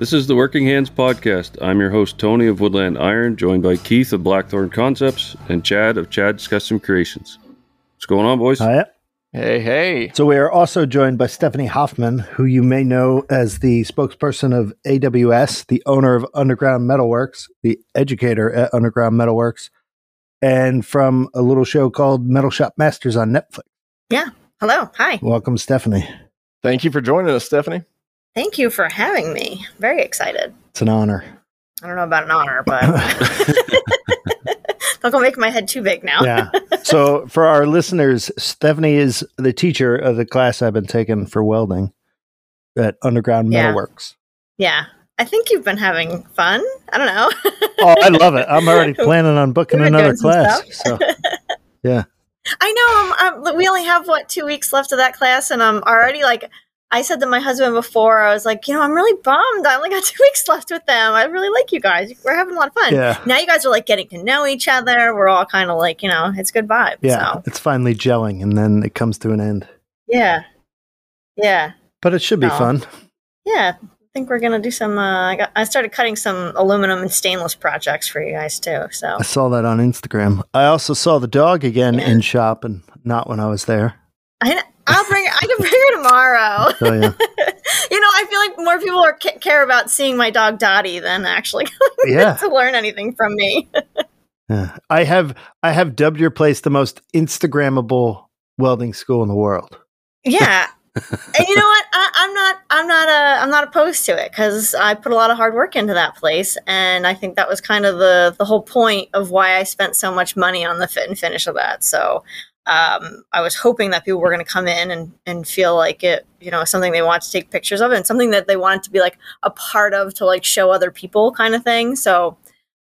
This is the Working Hands Podcast. I'm your host, Tony of Woodland Iron, joined by Keith of Blackthorn Concepts and Chad of Chad's Custom Creations. What's going on, boys? Hiya. Hey, hey. So we are also joined by Stephanie Hoffman, who you may know as the spokesperson of AWS, the owner of Underground Metalworks, the educator at Underground Metalworks, and from a little show called Metal Shop Masters on Netflix. Yeah. Hello. Hi. Welcome, Stephanie. Thank you for joining us, Stephanie. Thank you for having me. Very excited. It's an honor. I don't know about an honor, but don't go make my head too big now. Yeah. so for our listeners, Stephanie is the teacher of the class I've been taking for welding at Underground Yeah. Metalworks. Yeah. I think you've been having fun. I don't know. Oh, I love it. I'm already planning on booking another class. So stuff. I know. Um, um, we only have what two weeks left of that class, and I'm already like. I said to my husband before, I was like, you know, I'm really bummed. I only got two weeks left with them. I really like you guys. We're having a lot of fun. yeah. Now you guys are like getting to know each other. We're all kind of like, you know, it's good vibe. Yeah, So, it's finally gelling, and then it comes to an end. yeah. Yeah. But it should be fun. Yeah, I think we're gonna do some. Uh, I got. I started cutting some aluminum and stainless projects for you guys too. So I saw that on Instagram. I also saw the dog again Yeah. in shop, and not when I was there. I, I'll bring. I can bring her tomorrow. So yeah, you know, I feel like more people are care about seeing my dog Dottie than actually yeah, to learn anything from me. yeah. I have I have dubbed your place the most Instagrammable welding school in the world. yeah. and you know what? I, I'm not. I'm not. Uh, I'm not opposed to it because I put a lot of hard work into that place, and I think that was kind of the the whole point of why I spent so much money on the fit and finish of that. So um, I was hoping that people were going to come in and and feel like it, you know, something they want to take pictures of, and something that they wanted to be like a part of to like show other people, kind of thing. So.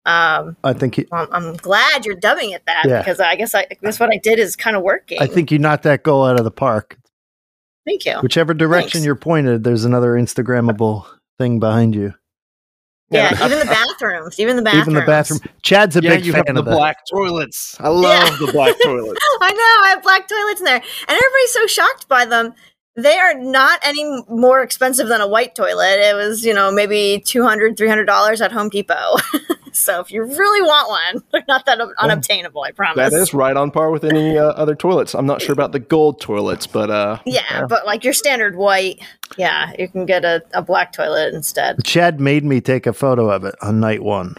Um, I think you, well, I'm glad you're dubbing it that Yeah. because I guess I guess what I did is kind of working. I think you knocked that goal out of the park. Thank you. Whichever direction Thanks. you're pointed, there's another Instagrammable thing behind you. Yeah, I- even the bathrooms, even the bathrooms. Even the bathroom. Chad's a yeah, big you fan have the of that. black toilets. I love the black toilets. I know. I have black toilets in there, and everybody's so shocked by them. They are not any more expensive than a white toilet. It was, you know, maybe $200, $300 at Home Depot. so if you really want one, they're not that unobtainable, I promise. That is right on par with any uh, other toilets. I'm not sure about the gold toilets, but uh, Yeah, but like your standard white, yeah, you can get a, a black toilet instead. Chad made me take a photo of it on night one.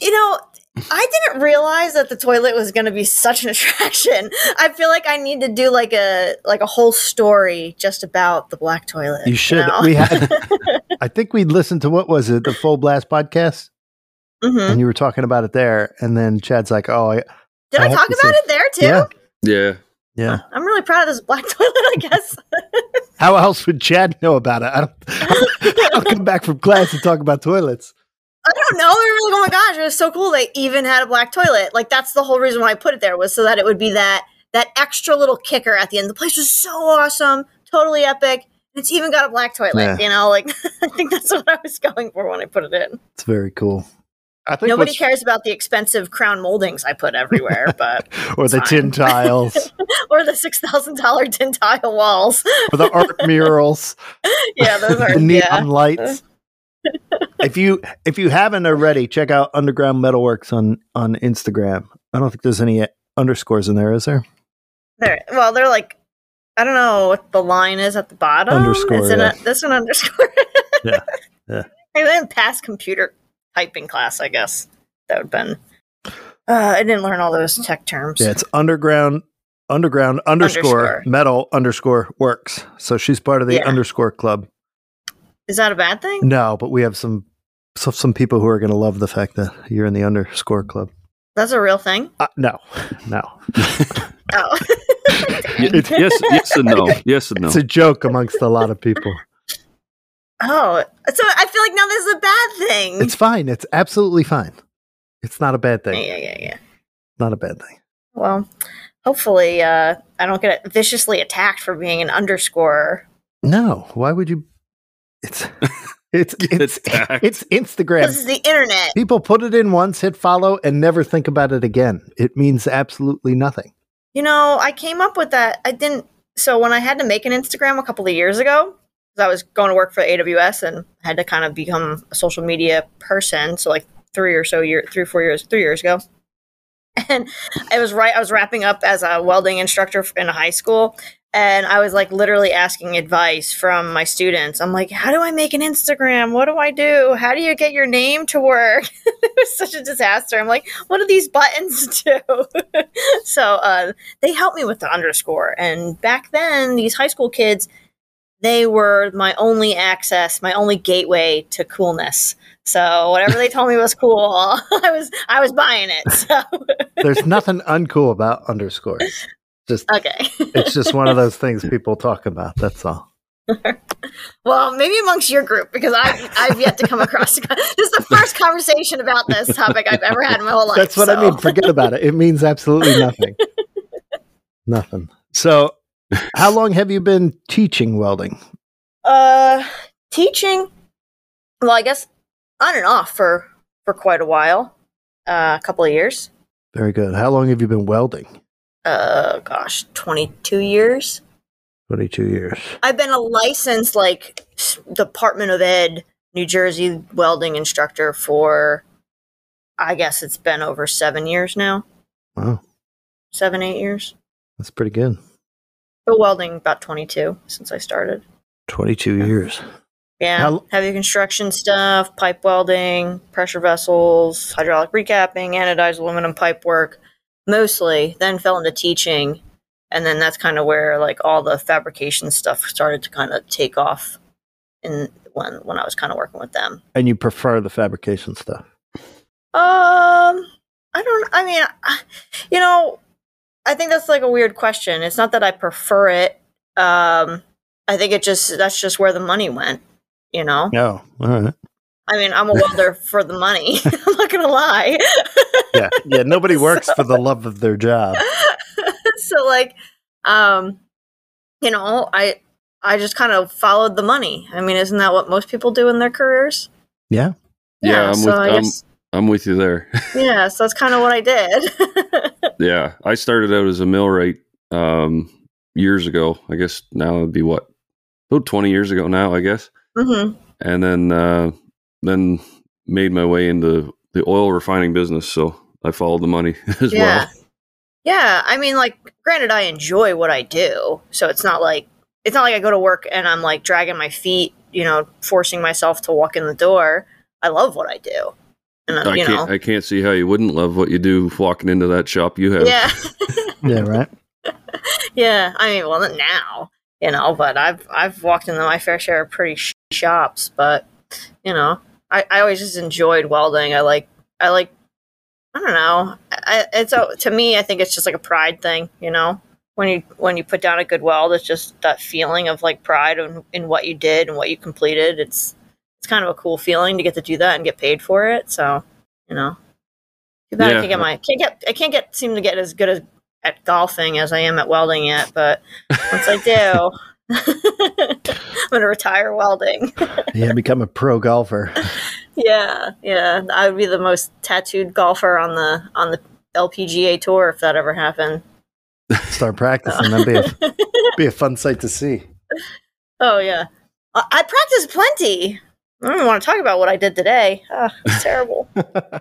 You know, I didn't realize that the toilet was going to be such an attraction. I feel like I need to do like a like a whole story just about the black toilet. You should. know? We had. I think we listened to what was it, the Full Blast podcast, Mhm. and you were talking about it there, and then Chad's like, "Oh, I, Did I I, talk about say- it there too? yeah, Yeah. yeah." I'm really proud of this black toilet. I guess. How else would Chad know about it? I don't. I'll come back from class and talk about toilets. I don't know. We were like, oh my gosh, it was so cool. They even had a black toilet. Like that's the whole reason why I put it there was so that it would be that that extra little kicker at the end. The place was so awesome, totally epic. It's even got a black toilet. Yeah. You know, like I think that's what I was going for when I put it in. It's very cool. I think Nobody cares about the expensive crown moldings I put everywhere, but Or the tin tiles, or the six thousand dollar tin tile walls. or the art murals, yeah, those are the neon yeah. lights. if you if you haven't already, check out Underground Metalworks on on Instagram. I don't think there's any underscores in there, is there? They're, well, they're like I don't know what the line is at the bottom. Underscore, yeah. a, one underscore? Yeah, yeah. I didn't pass computer typing class. I guess that would have been. Uh, I didn't learn all those tech terms. Yeah, it's underground underground underscore, Underscore. metal underscore works. So she's part of the Yeah. underscore club. Is that a bad thing? No, but we have some so, some people who are going to love the fact that you're in the underscore club. That's a real thing. Uh, no, no, Oh, Y- yes, yes and no. Yes and no. it's a joke amongst a lot of people. oh. So I feel like now this is a bad thing. It's fine. It's absolutely fine. It's not a bad yeah, thing. yeah, yeah, yeah. Not a bad thing. Well, hopefully, uh, I don't get viciously attacked for being an underscore. No, why would you? It's it's it's attacked. it's Instagram. This is the internet. People put it in once, hit follow, and never think about it again. It means absolutely nothing. You know, I came up with that. I didn't. So when I had to make an Instagram a couple of years ago, I was going to work for AWS and had to kind of become a social media person. So like three or so year, three or four years, three years ago. And I was right. I was wrapping up as a welding instructor in a high school, and I was like literally asking advice from my students. I'm like, how do I make an Instagram? What do I do? How do you get your name to work? it was such a disaster. I'm like, what do these buttons do? so uh, they helped me with the underscore. And back then, these high school kids, they were my only access, my only gateway to coolness. So whatever they told me was cool, I was I was buying it. So There's nothing uncool about underscores. Just okay. it's just one of those things people talk about. That's all. Well, maybe amongst your group because I I've yet to come across this is the first conversation about this topic I've ever had in my whole life. That's what I mean. Forget about it. It means absolutely nothing. nothing. So, how long have you been teaching welding? Uh, teaching. Well, I guess on and off for for quite a while, uh, a couple of years. Very good. How long have you been welding? Uh, gosh, twenty two years. 22 years. I've been a licensed like Department of Ed New Jersey welding instructor for, I guess it's been over seven years now, Wow. seven eight years. That's pretty good. But welding about twenty two since I started. 22 years. Yeah, How- heavy construction stuff, pipe welding, pressure vessels, hydraulic recapping, anodized aluminum pipe work, mostly. Then fell into teaching, and then that's kind of where like all the fabrication stuff started to kind of take off. In when when I was kind of working with them. And you prefer the fabrication stuff. Um, I don't. I mean, I- you know, I think that's like a weird question. It's not that I prefer it. Um, I think it just that's just where the money went. You know. No. all right. I mean, I'm a welder for the money. I'm not gonna lie. Yeah. Yeah. Nobody works for the love of their job. so like, um, you know, I I just kind of followed the money. I mean, isn't that what most people do in their careers? Yeah. Yeah, I'm so with- I I'm- guess, I'm with you there. yeah, so that's kind of what I did. yeah, I started out as a millwright um, years ago. I guess now it'd be what about 20 years ago now. I guess, hmm and then uh, then made my way into the oil refining business. So I followed the money as Yeah. well. Yeah, I mean, like, granted, I enjoy what I do, so it's not like it's not like I go to work and I'm like dragging my feet, you know, forcing myself to walk in the door. I love what I do, and uh, I you can't know, I can't see how you wouldn't love what you do walking into that shop you have. yeah, Yeah. Right. yeah. I mean, well, not now, you know, but I've I've walked into my fair share of pretty sh- shops, but you know, I I always just enjoyed welding. I like I like I don't know. I, it's a, to me, I think it's just like a pride thing, you know. When you when you put down a good weld, it's just that feeling of like pride in, in what you did and what you completed. It's it's kind of a cool feeling to get to do that and get paid for it. So you know, too bad I can't get my can't get I can't get seem to get as good as at golfing as I am at welding yet. But once I do, I'm gonna retire welding. Yeah. Become a pro golfer. Yeah, yeah. I would be the most tattooed golfer on the on the LPGA tour if that ever happened. Start practicing. That'd be a, be a fun sight to see. Oh yeah, I, I practice plenty. I don't want to talk about what I did today. Ah, it's terrible. I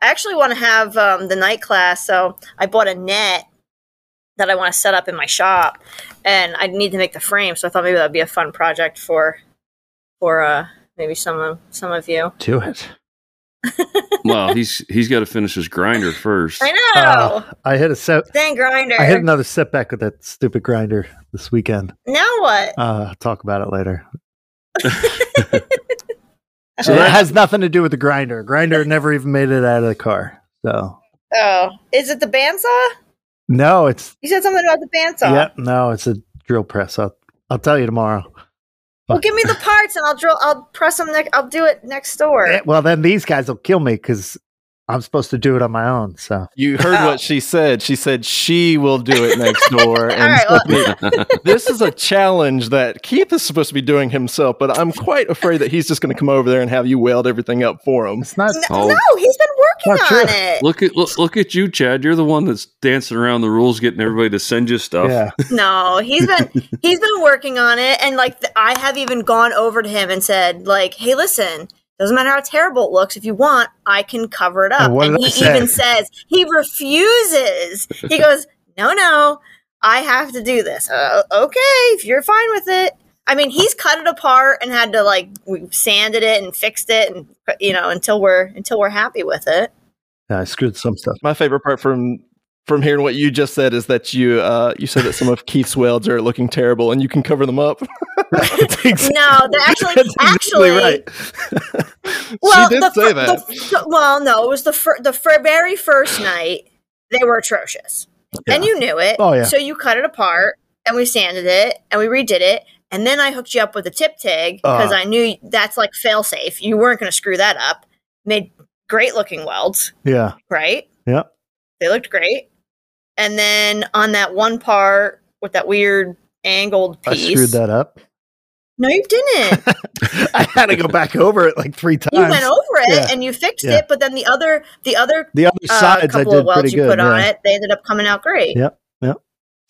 actually want to have um, the night class, so I bought a net that I want to set up in my shop, and I need to make the frame. So I thought maybe that'd be a fun project for for uh, maybe some of some of you. Do it. Well, he's he's got to finish his grinder first. I know. Uh, I hit a set. Dang grinder. I hit another setback with that stupid grinder this weekend. now what? Uh, talk about it later. So So that- has nothing to do with the grinder. Grinder never even made it out of the car. So Oh, is it the bandsaw? No, it's You said something about the bandsaw. yeah, no, it's a drill press. I'll I'll tell you tomorrow. Well, give me the parts and I'll drill. I'll press them. Ne- I'll do it next door. Eh, Well, then these guys will kill me because I'm supposed to do it on my own. So You heard Oh. what she said. She said she will do it next door. All And right, well- this is a challenge that Keith is supposed to be doing himself, but I'm quite afraid that he's just going to come over there and have you weld everything up for him. it's not. N- Oh. No, he's been working Not true. on it. Look at look, look at you, Chad. You're the one that's dancing around the rules, getting everybody to send you stuff. Yeah. No, he's been he's been working on it, and like th- I have even gone over to him and said, like, hey, listen, doesn't matter how terrible it looks. If you want, I can cover it up. And what And he say? even says he refuses. He goes, no, no, I have to do this. Uh, okay, if you're fine with it. I mean, he's cut it apart and had to like we sanded it and fixed it, and you know until we're until we're happy with it. Yeah, I screwed some stuff. My favorite part from from hearing what you just said is that you uh, you said that some of Keith's welds are looking terrible and you can cover them up. Exactly- No, they're actually that's actually exactly right. Well, she did the say fir- that. the well, no, it was the fir- the fir- very first night. They were atrocious, and you knew it. Oh, yeah. So you cut it apart, and we sanded it, and we redid it, and then I hooked you up with a tip tig because Uh. I knew that's like fail safe. You weren't going to screw that up. Made great looking welds, Yeah. right? Yep. They looked great. And then on that one part with that weird angled piece. I piece, screwed that up. no, you didn't. I had to go back over it like three times. you went over it Yeah. and you fixed Yeah. it, but then the other the other the other uh, sides I couple did of welds you good. put on it, they ended up coming out great. Yep, yep.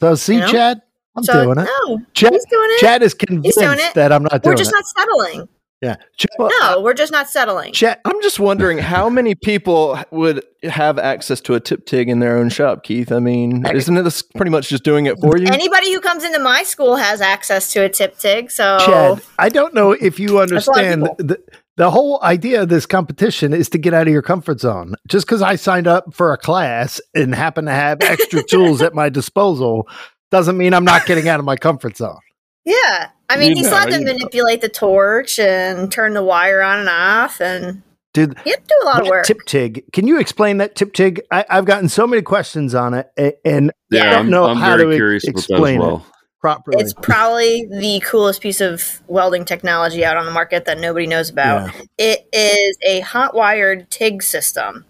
So see, You know? Chad, I'm so doing it. no, Chad, he's doing it. Chad is convinced doing it. that I'm not we're just it. not settling. yeah. Chad, No, we're just not settling. Chad, I'm just wondering how many people would have access to a tip tig in their own shop, Keith. I mean, isn't it this pretty much just doing it for you? Anybody who comes into my school has access to a tip tig. So Chad, I don't know if you. That's a lot of understand the, the whole idea of this competition is to get out of your comfort zone. Just because I signed up for a class and happen to have extra tools at my disposal doesn't mean I'm not getting out of my comfort zone. yeah, I mean, You you, know, still have to you know. manipulate the torch and turn the wire on and off, and Dude, you to do a lot of work. tip tig. Can you explain that tip tig? I, I've gotten so many questions on it, a- and Yeah, I don't I'm, know I'm how very to curious about that as explain it properly. It's probably the coolest piece of welding technology out on the market that nobody knows about. Yeah. It is a hot wired TIG system.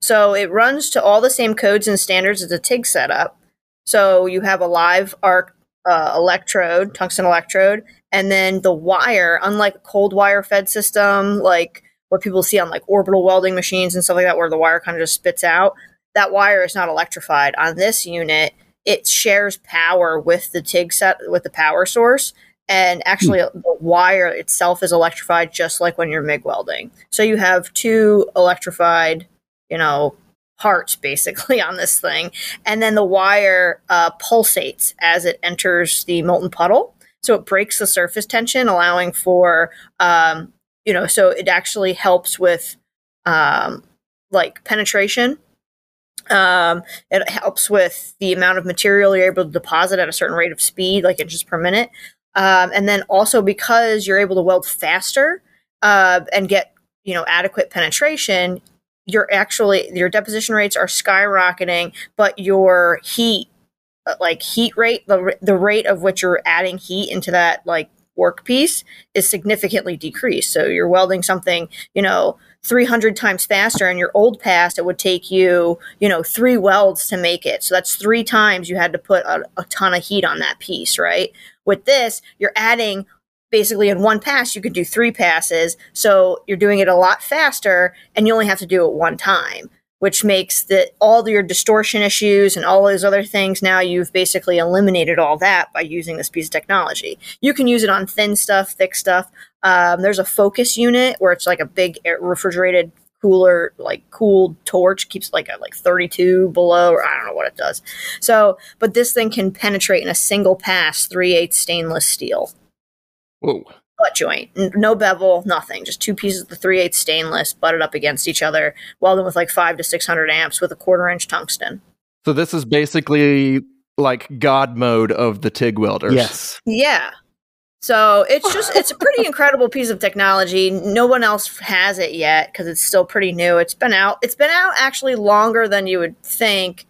So it runs to all the same codes and standards as a TIG setup. So you have a live arc uh, electrode, tungsten electrode, and then the wire, unlike a cold wire fed system, like what people see on like orbital welding machines and stuff like that, where the wire kind of just spits out, that wire is not electrified. On this unit, it shares power with the TIG set with the power source. And actually, the wire itself is electrified just like when you're MIG welding. So you have two electrified, you know, parts basically on this thing. And then the wire uh, pulsates as it enters the molten puddle. So it breaks the surface tension, allowing for, um, you know, so it actually helps with um, like penetration um, it helps with the amount of material you're able to deposit at a certain rate of speed, like inches per minute. Um, and then also because you're able to weld faster uh, and get you know adequate penetration, your actually your deposition rates are skyrocketing, but your heat, uh, like heat rate, the the rate of which you're adding heat into that like workpiece is significantly decreased. So you're welding something, you know, 300 times faster in your old past it would take you you know three welds to make it so that's three times you had to put a, a ton of heat on that piece right with this you're adding basically in one pass you could do three passes. So you're doing it a lot faster and you only have to do it one time which makes that all your distortion issues and all those other things now you've basically eliminated all that by using this piece of technology. You can use it on thin stuff thick stuff. Um, there's a focus unit where it's like a big refrigerated cooler, like cooled torch, keeps like at like 32 below, or I don't know what it does. So, but this thing can penetrate in a single pass, 3 8 stainless steel Whoa. butt joint, N- no bevel, nothing, just two pieces of the 3 8 stainless butted up against each other, welded with like five to 600 amps with a quarter inch tungsten. So this is basically like God mode of the TIG welders. yes. Yeah. So it's just it's a pretty incredible piece of technology. No one else has it yet because it's still pretty new. It's been out. It's been out actually longer than you would think,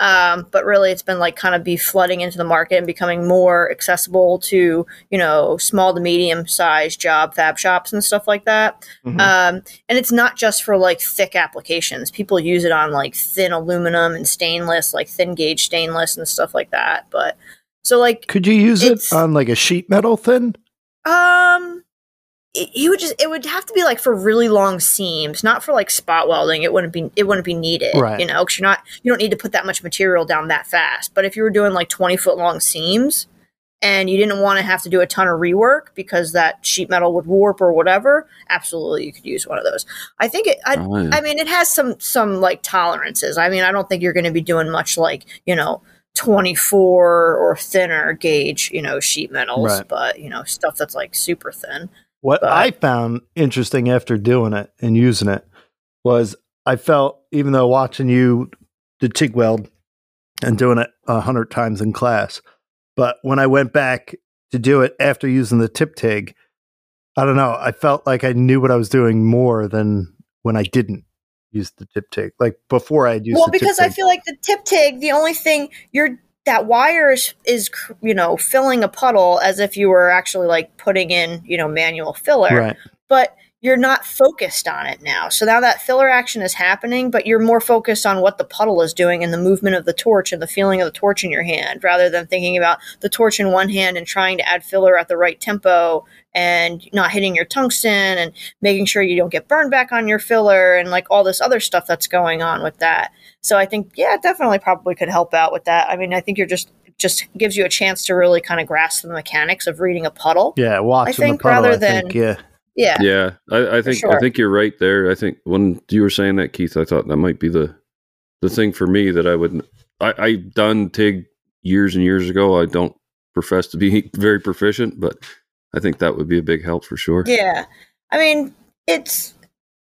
um, but really it's been like kind of be flooding into the market and becoming more accessible to you know small to medium sized job fab shops and stuff like that. Mhm. Um, and it's not just for like thick applications. People use it on like thin aluminum and stainless, like thin gauge stainless and stuff like that. But so like Could you use it on like a sheet metal thin? um, it, he would just it would have to be like for really long seams, not for like spot welding. It wouldn't be it wouldn't be needed, Right. you know, because you're not you don't need to put that much material down that fast. But if you were doing like 20 foot long seams and you didn't want to have to do a ton of rework because that sheet metal would warp or whatever, absolutely you could use one of those. I think it. I, Oh. I mean, it has some some like tolerances. I mean, I don't think you're going to be doing much like you know. 24 or thinner gauge, you know, sheet metals, Right. but you know, stuff that's like super thin. What But- I found interesting after doing it and using it was I felt, even though watching you the TIG weld and doing it a hundred times in class, but when I went back to do it after using the tip TIG, I don't know, I felt like I knew what I was doing more than when I didn't use the tip TIG. Like before I had used well the tip because i TIG. feel like the tip tig the only thing you're that wire is, is you know filling a puddle as if you were actually like putting in you know manual filler right. but you're not focused on it now so now that filler action is happening but you're more focused on what the puddle is doing and the movement of the torch and the feeling of the torch in your hand rather than thinking about the torch in one hand and trying to add filler at the right tempo and not hitting your tungsten and making sure you don't get burned back on your filler and like all this other stuff that's going on with that. So I think yeah, it definitely probably could help out with that. I mean, I think you're just just gives you a chance to really kind of grasp the mechanics of reading a puddle. Yeah, watching think the puddle, rather I think, than- yeah. Yeah. Yeah, I, I think I think you're right there. I think when you were saying that, Keith, I thought that might be the the thing for me that I would. I, I done TIG years and years ago. I don't profess to be very proficient, but I think that would be a big help for sure. Yeah. I mean, it's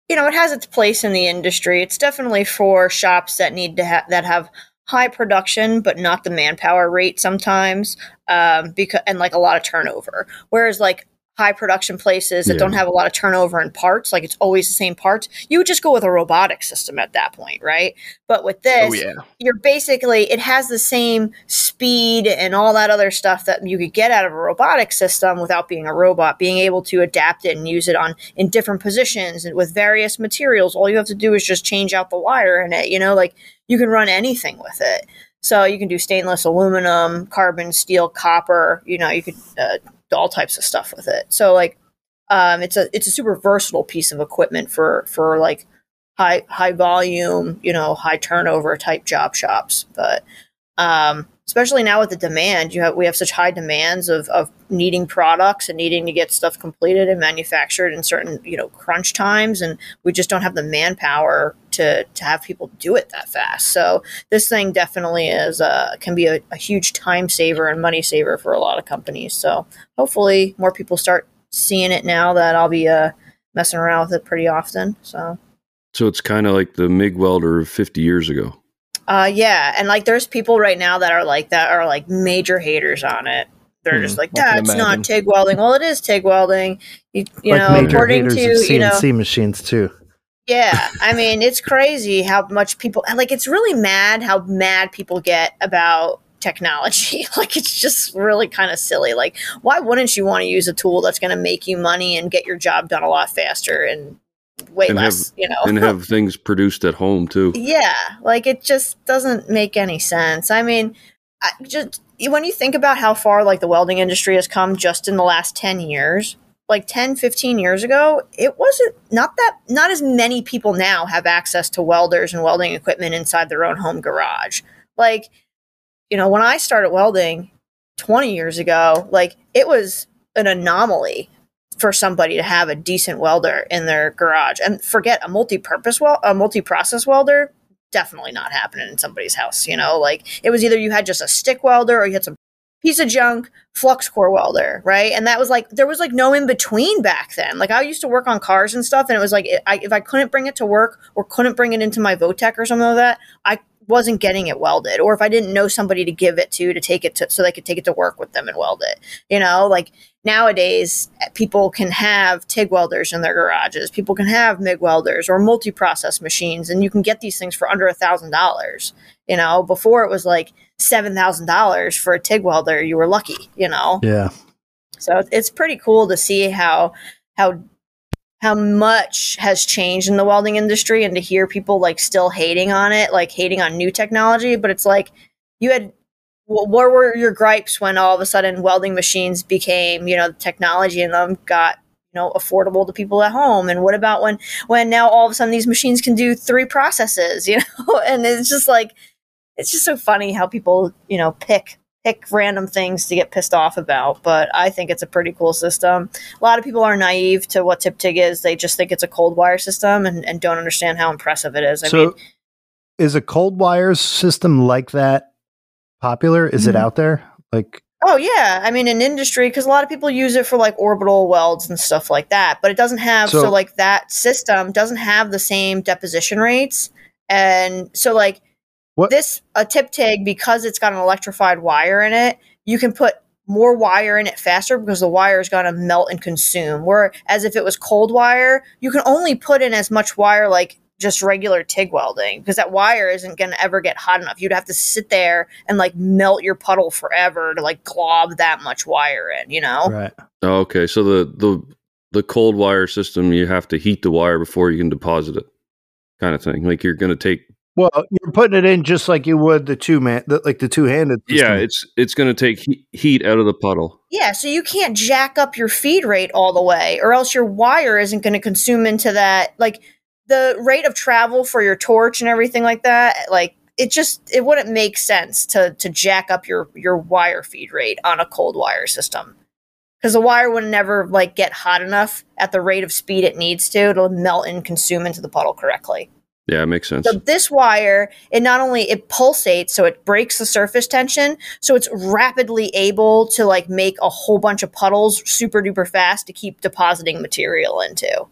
you know, it has its place in the industry. It's definitely for shops that need to have that have high production but not the manpower rate sometimes um because and like a lot of turnover. Whereas like high production places that Yeah. don't have a lot of turnover in parts, like it's always the same parts, you would just go with a robotic system at that point, right? But with this, Oh yeah. you're basically it has the same speed and all that other stuff that you could get out of a robotic system without being a robot being able to adapt it and use it on in different positions and with various materials all you have to do is just change out the wire in it you know like you can run anything with it so you can do stainless aluminum carbon steel copper you know you could uh, all types of stuff with it so like um, it's a it's a super versatile piece of equipment for for like high high volume, you know, high turnover type job shops. But um, especially now with the demand, you have we have such high demands of of needing products and needing to get stuff completed and manufactured in certain you know crunch times, and we just don't have the manpower to to have people do it that fast. So this thing definitely is uh, can be a, a huge time saver and money saver for a lot of companies. So hopefully more people start seeing it now that I'll be uh, messing around with it pretty often. So. So it's kind of like the MIG welder of 50 years ago. Uh, yeah, and like there's people right now that are like that are like major haters on it. They're Hmm, just like, that's not. TIG welding. Well, it is TIG welding. You, you like know, major according to of you know, CNC machines too. yeah. I mean, it's crazy how much people and, like. It's really mad how mad people get about technology. like, it's just really kind of silly. Like, why wouldn't you want to use a tool that's going to make you money and get your job done a lot faster and way And have- less? you know, and have things produced at home too. Yeah, like it just doesn't make any sense. I mean, I just when you think about how far like the welding industry has come just in the last 10 years, like 10, 15 years ago, it wasn't not that not as many people now have access to welders and welding equipment inside their own home garage. Like, you know, when I started welding 20 years ago, like it was an anomaly for somebody to have a decent welder in their garage. And forget a multi-purpose wel- a multi-process welder definitely not happening in somebody's house you know? Like it was either you had just a stick welder or you had some piece of junk flux core welder right? And that was like there was like no in between back then. Like i used to work on cars and stuff and it was like I, if i couldn't bring it to work or couldn't bring it into my votech or something like that i wasn't getting it welded. Or if i didn't know somebody to give it to to take it to so they could take it to work with them and weld it you know? Like nowadays people can have TIG welders in their garages. People can have MIG welders or multi-process machines, and you can get these things for under a thousand dollars. You know, before it was like seven thousand dollars for a TIG welder. You were lucky. You know, Yeah. so it's pretty cool to see how how how much has changed in the welding industry and to hear people like still hating on it, like hating on new technology. But it's like you had where were your gripes when all of a sudden welding machines became, you know, the technology in them got, you know affordable to people at home? And what about when when now all of a sudden these machines can do three processes you know? And it's just like it's just so funny how people you know pick pick random things to get pissed off about. But i think it's a pretty cool system. A lot of people are naive to what tip tig is. They just think it's a cold wire system and, and don't understand how impressive it is. I so mean is a cold wires system like that popular? Is it Mhm. out there? Like Oh yeah, I mean in industry because a lot of people use it for like orbital welds and stuff like that, but it doesn't have so, So- like that system doesn't have the same deposition rates, and so like What- this a tip tig because it's got an electrified wire in it, you can put more wire in it faster because the wire is going to melt and consume. Whereas if it was cold wire, you can only put in as much wire like just regular TIG welding because that wire isn't going to ever get hot enough. You'd have to sit there and like melt your puddle forever to like glob that much wire in, you know? right. Oh, okay, so the the the cold wire system, you have to heat the wire before you can deposit it, kind of thing. Like you're going to take. Well, you're putting it in just like you would the two man, the, like the two handed. Yeah, it's it's going to take he- heat out of the puddle. Yeah, so you can't jack up your feed rate all the way, or else your wire isn't going to consume into that. Like the rate of travel for your torch and everything like that, like it just it wouldn't make sense to to jack up your your wire feed rate on a cold wire system because the wire would never like get hot enough at the rate of speed it needs to to melt and consume into the puddle correctly. Yeah, it makes sense. So this wire, it not only it pulsates, so it breaks the surface tension, so it's rapidly able to like make a whole bunch of puddles super duper fast to keep depositing material into,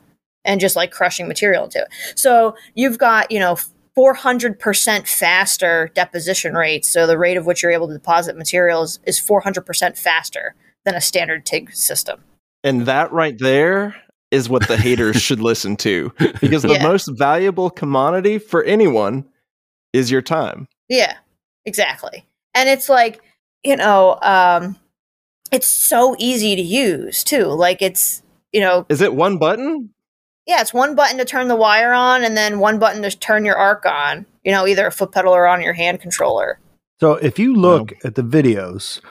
and just like crushing material into it. So you've got you know. 400% faster deposition rates. So the rate of which you're able to deposit materials is 400% faster than a standard TIG system. And that right there is what the haters should listen to because the Yeah. most valuable commodity for anyone is your time. Yeah, exactly. And it's like, you know, um, it's so easy to use too. Like it's, you know, Is it one button? Yeah, it's one button to turn the wire on and then one button to turn your arc on, you know, either a foot pedal or on your hand controller. So if you look at the videos,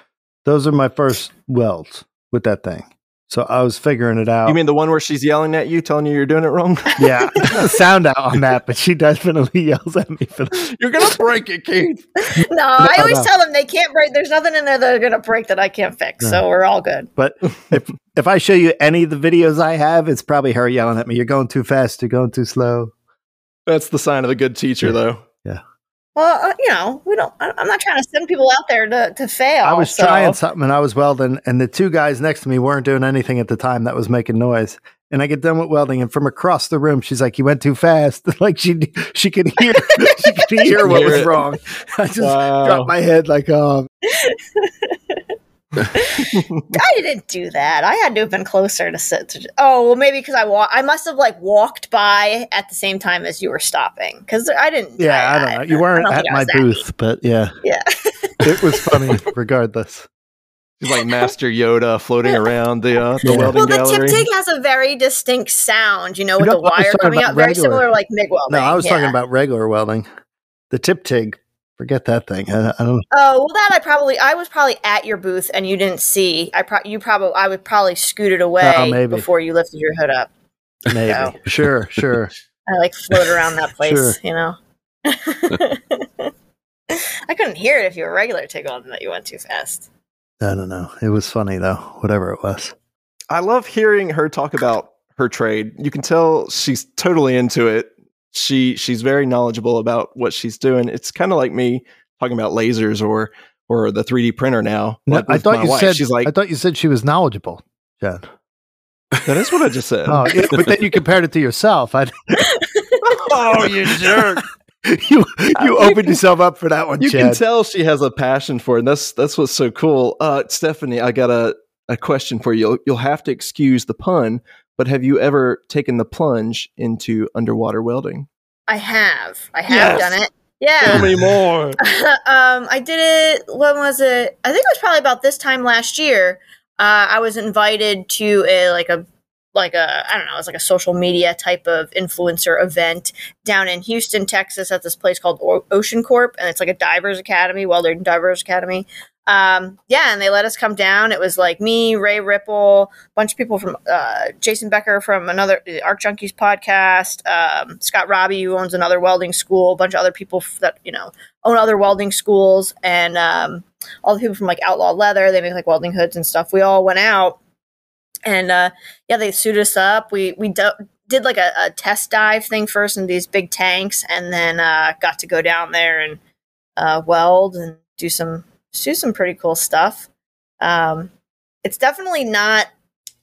those are my first welds with that thing. So I was figuring it out. You mean the one where she's yelling at you, telling you you're doing it wrong? yeah, sound out on that, but she definitely yells at me for that. you're gonna break it, Keith. No, I always no. tell them they can't break. There's nothing in there that they're going to break that I can't fix. So we're all good. But if if I show you any of the videos I have, it's probably her yelling at me. You're going too fast. You're going too slow. That's the sign of a good teacher, though. Well, uh, you know, we don't, I- I'm not trying to send people out there to, to fail. I was so- trying something and I was welding, and the two guys next to me weren't doing anything at the time that was making noise. And I get done with welding, and from across the room, she's like, "You went too fast." like she she could hear she could hear what Hear was it. wrong. I just Wow. dropped my head like, "Oh, I didn't do that. I had to have been closer to sit. To, oh, well, maybe because I wa- I must have like walked by at the same time as you were stopping because I didn't. yeah." I, don't know. You weren't at my was that booth, but yeah, Yeah. it was funny regardless. She's like Master Yoda floating around the uh, the Yeah. welding Well, the gallery. tip tig has a very distinct sound, you know, with No, the wire talking coming about out, very similar like MIG welding. No, I was talking about regular welding. The tip tig, forget that thing. I, I don't. Oh well, that I probably I was probably at your booth and you didn't see. I pro- you probably I would probably scooted away Oh, maybe. before you lifted your hood up. Maybe. No. Sure, sure. I like float around that place, Sure. you know. I couldn't hear it if you were regular TIG welding that you went too fast. I don't know. It was funny though, whatever it was. I love hearing her talk about her trade. You can tell she's totally into it. She she's very knowledgeable about what she's doing. It's kind of like me talking about lasers or or the 3D printer now. No, Like I thought you wife. said. she's like I thought you said she was knowledgeable, Jen. that is what I just said. Oh, yeah, but then you compared it to yourself. I, oh, you jerk. you you opened yourself up for that one, You Chad. can tell she has a passion for it. And that's that's what's so cool. Uh, Stephanie, I got a, a question for you. You'll, you'll have to excuse the pun, but have you ever taken the plunge into underwater welding? I have. I have Yes. done it. Yeah. Tell me more. um, I did it. When was it? I think it was probably about this time last year. Uh, I was invited to a like a like a I don't know, it's like a social media type of influencer event down in Houston, Texas, at this place called o- Ocean Corp, and it's like a divers academy, welder and divers academy. Um, yeah, and they let us come down. It was like me, Ray Ripple, a bunch of people from uh, Jason Becker from another Arc Junkies podcast, um, Scott Robbie who owns another welding school, a bunch of other people that you know own other welding schools, and um, all the people from like Outlaw Leather. They make like welding hoods and stuff. We all went out, and uh, yeah, they suited us up. We we do- did like a, a test dive thing first in these big tanks, and then uh, got to go down there and uh, weld and do some do some pretty cool stuff. Um, it's definitely not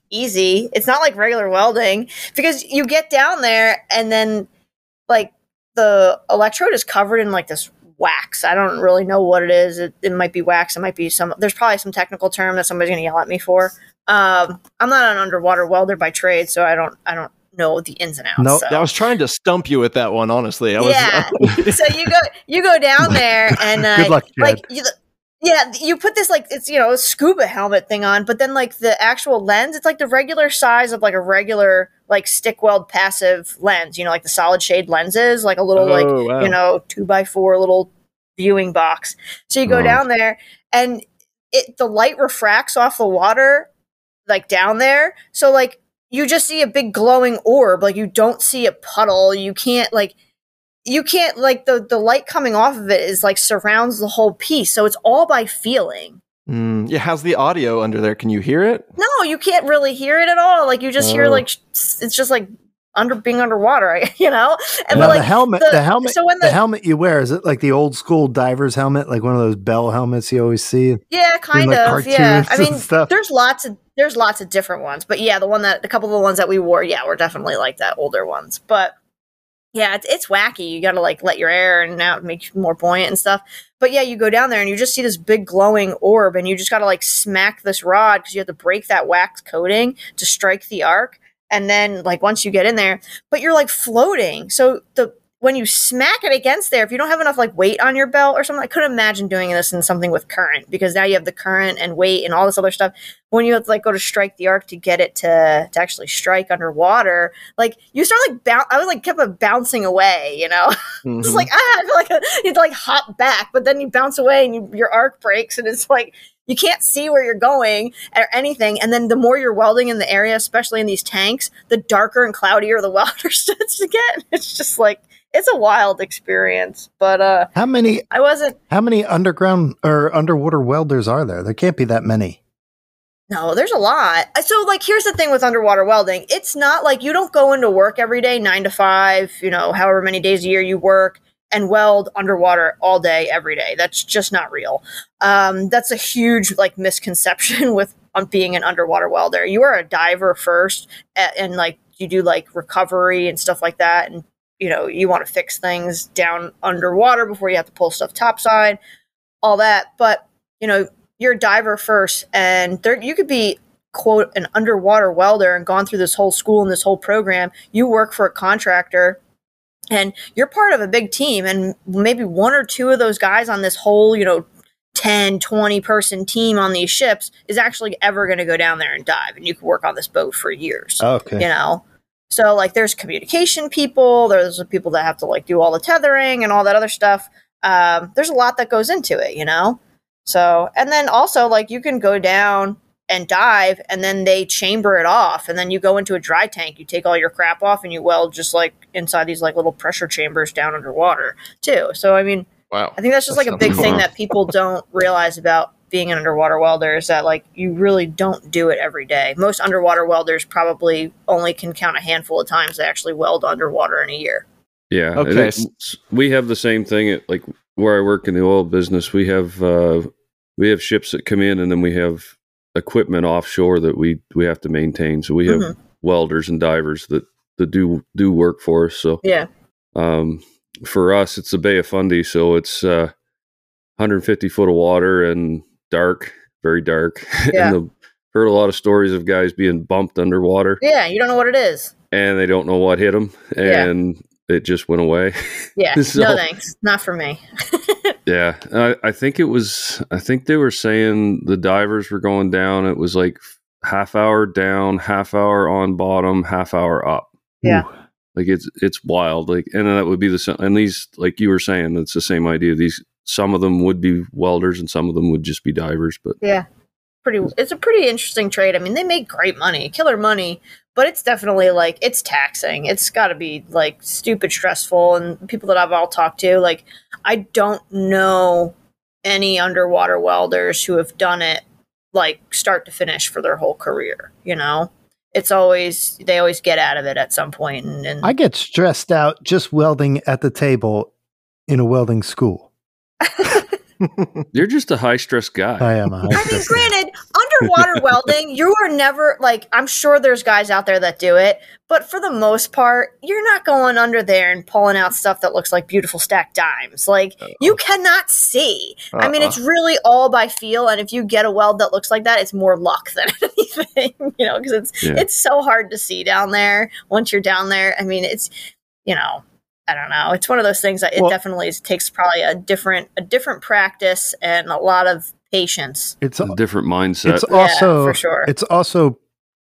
easy. It's not like regular welding because you get down there and then like the electrode is covered in like this wax. I don't really know what it is. It, it might be wax. It might be some. There's probably some technical term that somebody's gonna yell at me for. Um, I'm not an underwater welder by trade, so I don't. I don't know the ins and outs. Nope. so. I was trying to stump you with that one, honestly. I was, Yeah. so you go you go down there and uh, Good luck, like you, yeah you put this like it's you know a scuba helmet thing on but then like the actual lens it's like the regular size of like a regular like stick weld passive lens you know like the solid shade lenses like a little like Oh, wow. you know two by four little viewing box so you go Oh. down there and it the light refracts off the water like down there so like you just see a big glowing orb like you don't see a puddle you can't like you can't like the the light coming off of it is like surrounds the whole piece so it's all by feeling Mm, yeah, how's the audio under there? Can you hear it? no you can't really hear it at all like you just hear Oh. like it's just like under being underwater you know and now but, like the helmet, the- the, helmet, so when the, the- helmet you wear is it like the old school diver's helmet, like one of those Bell helmets you always see? yeah kind like, of yeah i mean stuff. there's lots of there's lots of different ones but yeah the one that a couple of the ones that we wore yeah were definitely like that older ones but yeah it's, it's wacky. You gotta like let your air and out make you more buoyant and stuff. But yeah you go down there and you just see this big glowing orb and you just gotta like smack this rod because you have to break that wax coating to strike the arc. And then like once you get in there but you're like floating. So the when you smack it against there if you don't have enough like weight on your belt or something i couldn't imagine doing this in something with current because now you have the current and weight and all this other stuff. When you have to like go to strike the arc to get it to to actually strike underwater like you start like bounce i was like kept on bouncing away you know? It's Mhm. like ah i feel like you'd like hop back but then you bounce away and you, your arc breaks and it's like you can't see where you're going or anything. And then the more you're welding in the area especially in these tanks the darker and cloudier the welder starts to get. It's just like it's a wild experience but uh How many i wasn't how many underground or underwater welders are there? There can't be that many. No, there's a lot. So, like, here's the thing with underwater welding it's not like you don't go into work every day, nine to five, you know, however many days a year you work and weld underwater all day, every day. That's just not real. Um, that's a huge, like, misconception with um, being an underwater welder. You are a diver first, a- and, like, you do, like, recovery and stuff like that. And, you know, you want to fix things down underwater before you have to pull stuff topside, all that. But, you know, you're a diver first, and there you could be quote an underwater welder and gone through this whole school and this whole program. You work for a contractor, and you're part of a big team, and maybe one or two of those guys on this whole you know 10 20 person team on these ships is actually ever going to go down there and dive and you can work on this boat for years oh, Okay. you know so like there's communication people there's people that have to like do all the tethering and all that other stuff. Um, there's a lot that goes into it you know? So and then also like you can go down and dive and then they chamber it off and then you go into a dry tank you take all your crap off and you weld just like inside these like little pressure chambers down underwater too. So i mean wow. I think that's just like a big sounds thing that people don't realize about being an underwater welder is that like you really don't do it every day. Most underwater welders probably only can count a handful of times they actually weld underwater in a year. Yeah. Okay, and it's- we have the same thing at like where I work in the oil business. We have uh, we have ships that come in, and then we have equipment offshore that we we have to maintain. So we have Mhm. welders and divers that that do do work for us. So Yeah. um, for us, it's the Bay of Fundy, so it's uh, 150 foot of water and dark, very dark. Yeah. and the, heard a lot of stories of guys being bumped underwater, Yeah, you don't know what it is. and they don't know what hit them, Yeah. and it just went away. Yeah. So- no thanks. Not for me. Yeah, I, I think it was. I think they were saying the divers were going down. It was like half hour down, half hour on bottom, half hour up. Yeah. Like it's it's wild. Like, and then that would be the same. And these, like you were saying, it's the same idea. These some of them would be welders and some of them would just be divers. But Yeah. Pretty it's a pretty interesting trade. I mean, they make great money, killer money, but it's definitely like it's taxing. It's got to be like stupid stressful and people that I've all talked to, like I don't know any underwater welders who have done it like start to finish for their whole career, you know? It's always they always get out of it at some point and, and I get stressed out just welding at the table in a welding school. you're just a high stress guy. I am. A high I mean, stress guy. granted, underwater welding, you are never like I'm sure there's guys out there that do it, but for the most part, you're not going under there and pulling out stuff that looks like beautiful stacked dimes. Like you cannot see. I mean, it's uh-uh. really all by feel, and if you get a weld that looks like that, it's more luck than anything, you know, because it's Yeah. it's so hard to see down there once you're down there. I mean, it's you know. I don't know. It's one of those things that it Well- definitely is- takes probably a different a different practice and a lot of patience. It's a different mindset. it's Yeah, also for sure. it's also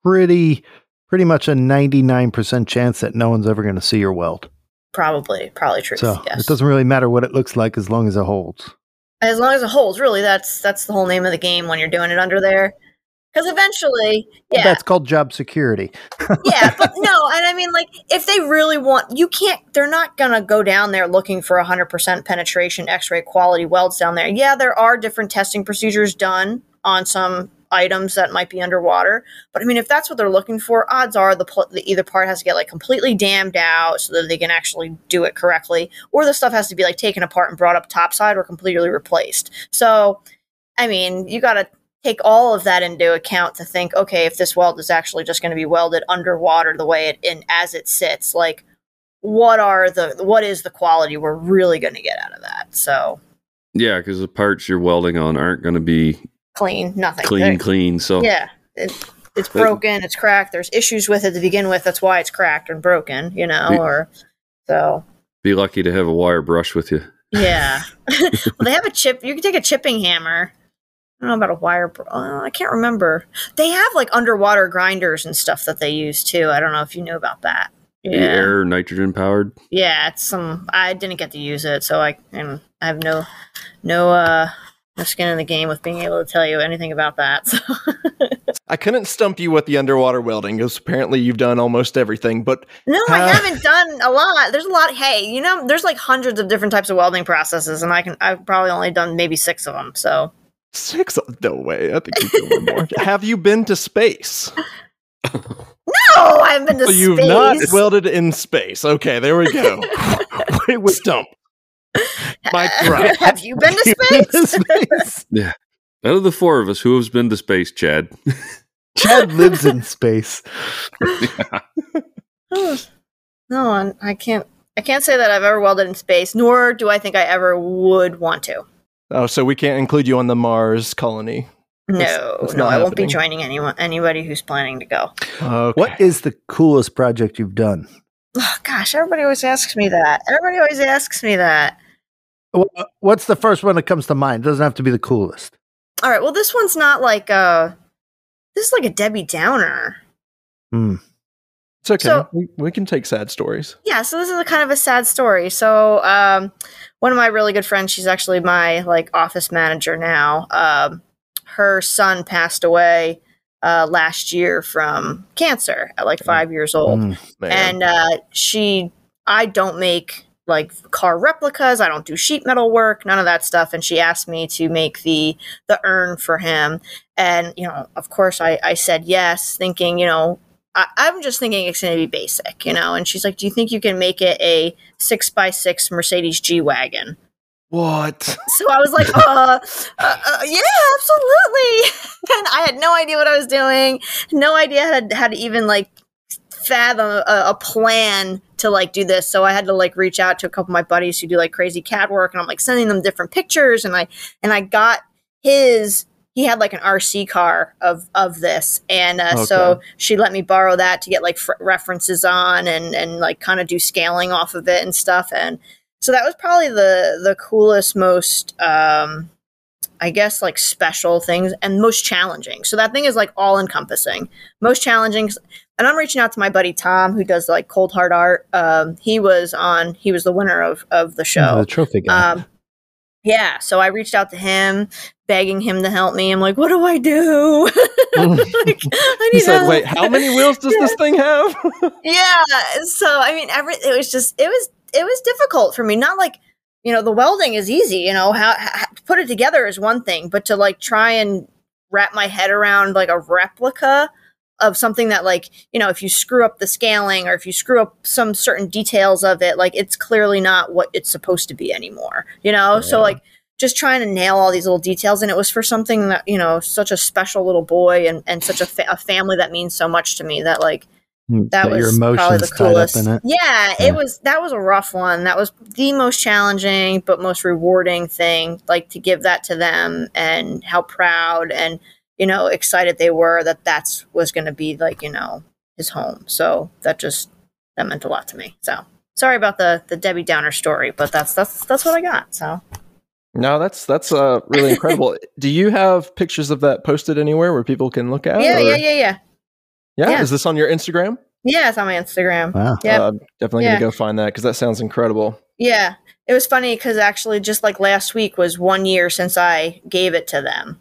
pretty pretty much a 99% chance that no one's ever going to see your weld. Probably, probably true. So yes. it doesn't really matter what it looks like as long as it holds. as long as it holds, really, that's that's the whole name of the game when you're doing it under there. Because eventually, yeah, That's called job security. yeah, but no, and I mean, like, if they really want, you can't. They're not gonna go down there looking for hundred percent penetration, X-ray quality welds down there. Yeah, there are different testing procedures done on some items that might be underwater, but I mean, if that's what they're looking for, odds are the, pl- the either part has to get like completely dammed out so that they can actually do it correctly, or the stuff has to be like taken apart and brought up topside or completely replaced. So, I mean, you got to take all of that into account to think, okay, if this weld is actually just going to be welded underwater the way it in as it sits, like what are the what is the quality we're really going to get out of that? So yeah, because the parts you're welding on aren't going to be clean, nothing. clean, They're- clean. So Yeah. It, it's broken, it's cracked, there's issues with it to begin with, that's why it's cracked and broken, you know, Yeah. or so be lucky to have a wire brush with you. Yeah. well, they have a chip. You can take a chipping hammer. I don't know about a wire. Uh, I can't remember. They have like underwater grinders and stuff that they use too. I don't know if you know about that. The Yeah. air nitrogen powered. Yeah. It's some. I didn't get to use it, so I and I have no, no, uh, no skin in the game with being able to tell you anything about that. So I couldn't stump you with the underwater welding because apparently you've done almost everything. But no, I Uh, haven't done a lot. There's a lot. Hey, you know, there's like hundreds of different types of welding processes, and I can. I've probably only done maybe six of them. So six, no way. I think you've done more. Have you been to space? no, I've been to So you've not welded in space. Okay, there we go. Wait, wait, stump. Mic drop. Have you been to space? Space. Out of the four of us, who has been to space, Chad? Chad lives in space. Oh, no, I- I can't. I can't say that I've ever welded in space, nor do I think I ever would want to. Oh, so we can't include you on the Mars colony. No, That's- that's no, I won't be joining anyone, anybody who's planning to go. Okay. What is the coolest project you've done? Oh, gosh, everybody always asks me that. Everybody always asks me that. Wh- What's the first one that comes to mind? It doesn't have to be the coolest. All right, well, this one's not like a. This is like a Debbie Downer. Hmm. It's okay. So- we, we can take sad stories. Yeah, so this is a kind of a sad story. So, um, one of my really good friends, she's actually my like office manager now. Um, her son passed away uh, last year from cancer at like five years old. Man. and uh, she, I don't make like car replicas. I don't do sheet metal work, none of that stuff. And she asked me to make the the urn for him, and you know, of course, I I said yes, thinking you know I, I'm just thinking it's going to be basic, you know. And she's like, "Do you think you can make it a six by six Mercedes G wagon?" what? So I was like, uh, uh, uh, "Yeah, absolutely." and I had no idea what I was doing, no idea how to, how to even like fathom a, a plan to like do this. So I had to like reach out to a couple of my buddies who do like crazy CAD work, and I'm like sending them different pictures, and I and I got his. He had like an RC car of of this, and uh, so she let me borrow that to get like fr- references on and and like kind of do scaling off of it and stuff. And so that was probably the the coolest, most um, I guess like special things and most challenging. So that thing is like all encompassing, most challenging. And I'm reaching out to my buddy Tom, who does like cold hard art. Um, he was on, he was the winner of of the show. The trophy guy. Um, yeah, so I reached out to him, begging him to help me. I'm like, what do I do? like, I He need said. "Wait, how many wheels does this thing have?" yeah so i mean every it was just it was it was difficult for me not like you know the welding is easy you know how, how to put it together is one thing but to like try and wrap my head around like a replica of something that like you know if you screw up the scaling or if you screw up some certain details of it like it's clearly not what it's supposed to be anymore you know so like just trying to nail all these little details and it was for something that you know such a special little boy and, and such a, fa- a family that means so much to me that like that was your probably the coolest. it. Yeah, Yeah. it was that was a rough one. That was the most challenging but most rewarding thing like to give that to them and how proud and you know excited they were that that's was going to be like, you know, his home. So that just that meant a lot to me. So sorry about the the Debbie Downer story, but that's that's that's what I got. So no, that's that's uh, really incredible. Do you have pictures of that posted anywhere where people can look at? yeah, or- yeah, yeah, yeah. yeah. yeah. Is this on your Instagram? Yeah, it's on my Instagram. Wow. Yep. Uh, definitely Yeah. gonna go find that because that sounds incredible. Yeah, it was funny because actually, just like last week was one year since I gave it to them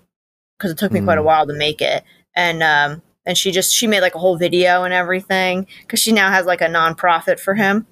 because it took me quite a Mm. while to make it, and um, and she just she made like a whole video and everything because she now has like a nonprofit for him,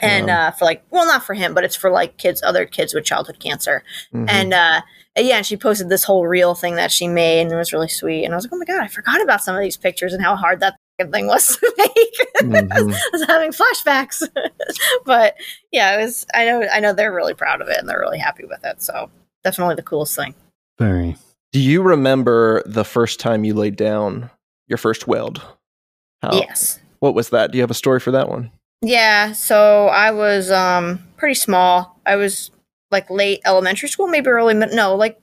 and Wow. uh, for like well not for him but it's for like kids other kids with childhood cancer, Mhm. and uh, yeah, and she posted this whole real thing that she made and it was really sweet, and I was like oh my god I forgot about some of these pictures and how hard that thing was to make. Mhm. I was having flashbacks. but yeah, it was I know I know they're really proud of it and they're really happy with it. So definitely the coolest thing. Very. Do you remember the first time you laid down your first weld? How, Yes. What was that? Do you have a story for that one? Yeah, so I was um pretty small. I was like late elementary school, maybe early no, like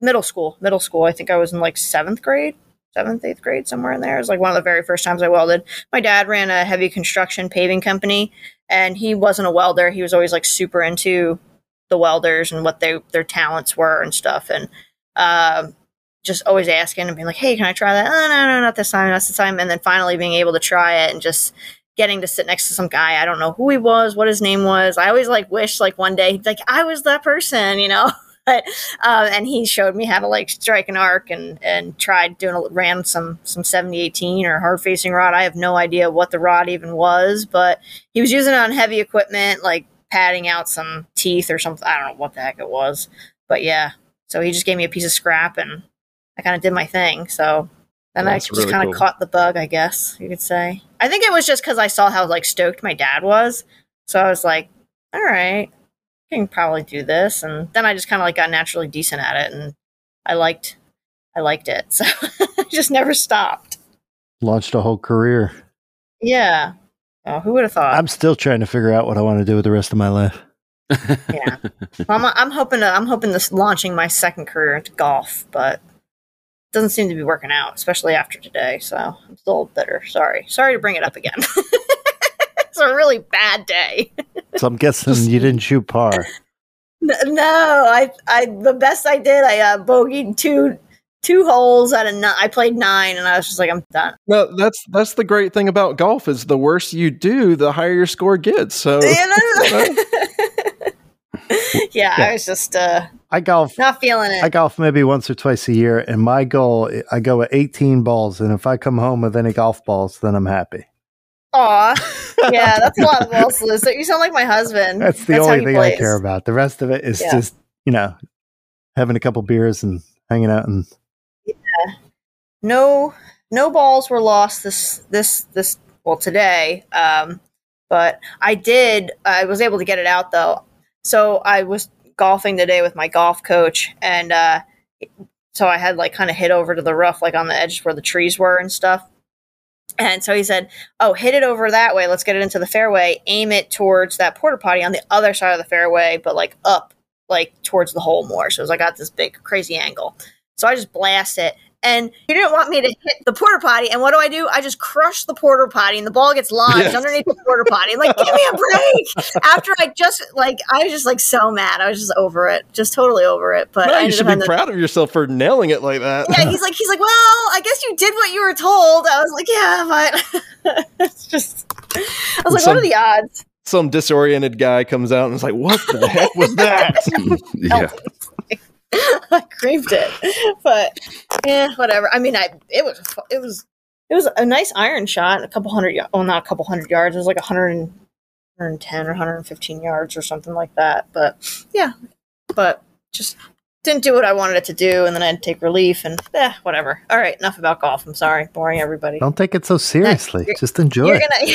middle school. Middle school. I think I was in like seventh grade, seventh, eighth grade, somewhere in there. It was like one of the very first times I welded. My dad ran a heavy construction paving company and he wasn't a welder. He was always like super into the welders and what they their talents were and stuff. And um just always asking and being like, Hey, can I try that? Oh no, no, not this time, not this time. And then finally being able to try it and just getting to sit next to some guy. I don't know who he was, what his name was. I always like wish like one day like I was that person, you know. But um, and he showed me how to like strike an arc and and tried doing a, ran some some seventy eighteen or hard facing rod. I have no idea what the rod even was, but he was using it on heavy equipment, like padding out some teeth or something. I don't know what the heck it was, but yeah. So he just gave me a piece of scrap and I kind of did my thing. So then I just really kind of cool. caught the bug, I guess you could say. I think it was just because I saw how like stoked my dad was. So I was like, all right, I can probably do this. And then I just kind of like got naturally decent at it, and I liked, I liked it. So I just never stopped. Launched a whole career. Yeah. Oh, who would have thought? I'm still trying to figure out what I want to do with the rest of my life. yeah. Well, I'm, I'm hoping to, I'm hoping this launching my second career into golf, but it doesn't seem to be working out, especially after today. So I'm still bitter. Sorry. Sorry to bring it up again. it's a really bad day. So I'm guessing you didn't shoot par. No, I, I, the best I did, I uh, bogeyed two, two holes out of nine. I played nine, and I was just like, I'm done. No, that's that's the great thing about golf is the worse you do, the higher your score gets. So You know? yeah, I was just uh, I golf. not feeling it. I golf maybe once or twice a year, and my goal I go with 18 balls, and if I come home with any golf balls, then I'm happy. Aw, yeah, that's a lot of balls to lose. You sound like my husband. That's the how only thing I care about. The rest of it is Yeah. just you know having a couple beers and hanging out and Yeah. No, no balls were lost this this this well today. Um, but I did. I was able to get it out though. So I was golfing today with my golf coach, and uh, so I had like kind of hit over to the rough, like on the edge where the trees were and stuff. And so he said, "Oh, hit it over that way. Let's get it into the fairway. Aim it towards that porta potty on the other side of the fairway, but like up, like towards the hole more. So was, I got this big crazy angle. So I just blast it, and he didn't want me to hit the porta potty. And what do I do? I just crush the porta potty, and the ball gets lodged Yes. underneath the porta potty. I'm Like, give me a break! After I just like, I was just like so mad. I was just over it, just totally over it. But No, I you should be the- proud of yourself for nailing it like that. yeah, he's like, he's like, well, I guess you did what you were told. I was like, yeah, but it's just, I was like, Some- what are the odds? some disoriented guy comes out and is like, "What the heck was that?" yeah. I craved it, but yeah, whatever. I mean, I it was it was it was a nice iron shot, a couple hundred, y- well, not a couple hundred yards. It was like a hundred and 110 or 115 yards or something like that. But yeah, but just didn't do what I wanted it to do, and then I had to take relief, and eh, whatever. All right, enough about golf. I'm sorry, boring everybody. Don't take it so seriously. You're- Just enjoy You're gonna.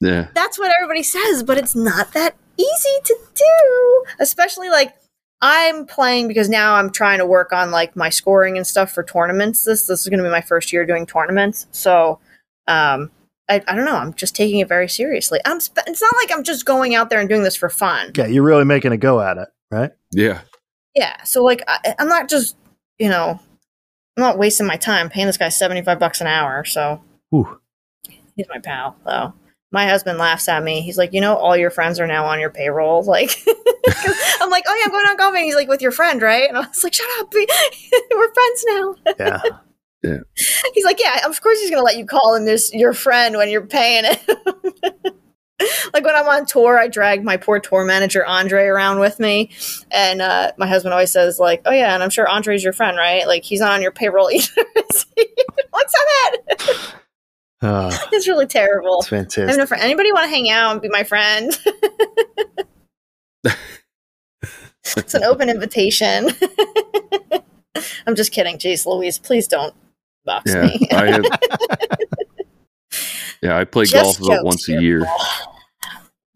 Yeah. that's what everybody says, but it's not that easy to do. Especially like I'm playing because now I'm trying to work on like my scoring and stuff for tournaments. This this is going to be my first year doing tournaments, so um, I, I don't know. I'm just taking it very seriously. I'm. Sp- it's not like I'm just going out there and doing this for fun. Yeah, you're really making a go at it, right? Yeah. Yeah. So like I, I'm not just you know I'm not wasting my time paying this guy 75 bucks an hour. So Ooh. he's my pal though. My husband laughs at me. He's like, you know, all your friends are now on your payroll. Like, I'm like, oh yeah, I'm going out golfing. He's like, with your friend, right? And I was like, shut up, we're friends now. Yeah. Yeah. He's like, yeah, of course he's gonna let you call him this your friend when you're paying it. like when I'm on tour, I drag my poor tour manager Andre around with me, and uh, my husband always says like, "Oh yeah, and I'm sure Andre's your friend, right? Like he's not on your payroll either." is he?" Like stop it! Uh, It's really terrible. it's I have fantastic. no friend. Anybody want to hang out and be my friend? it's an open invitation. I'm just kidding. Jeez, Louise, please don't box Yeah. me. I have, yeah, I play golf about jokes once a year. Paul.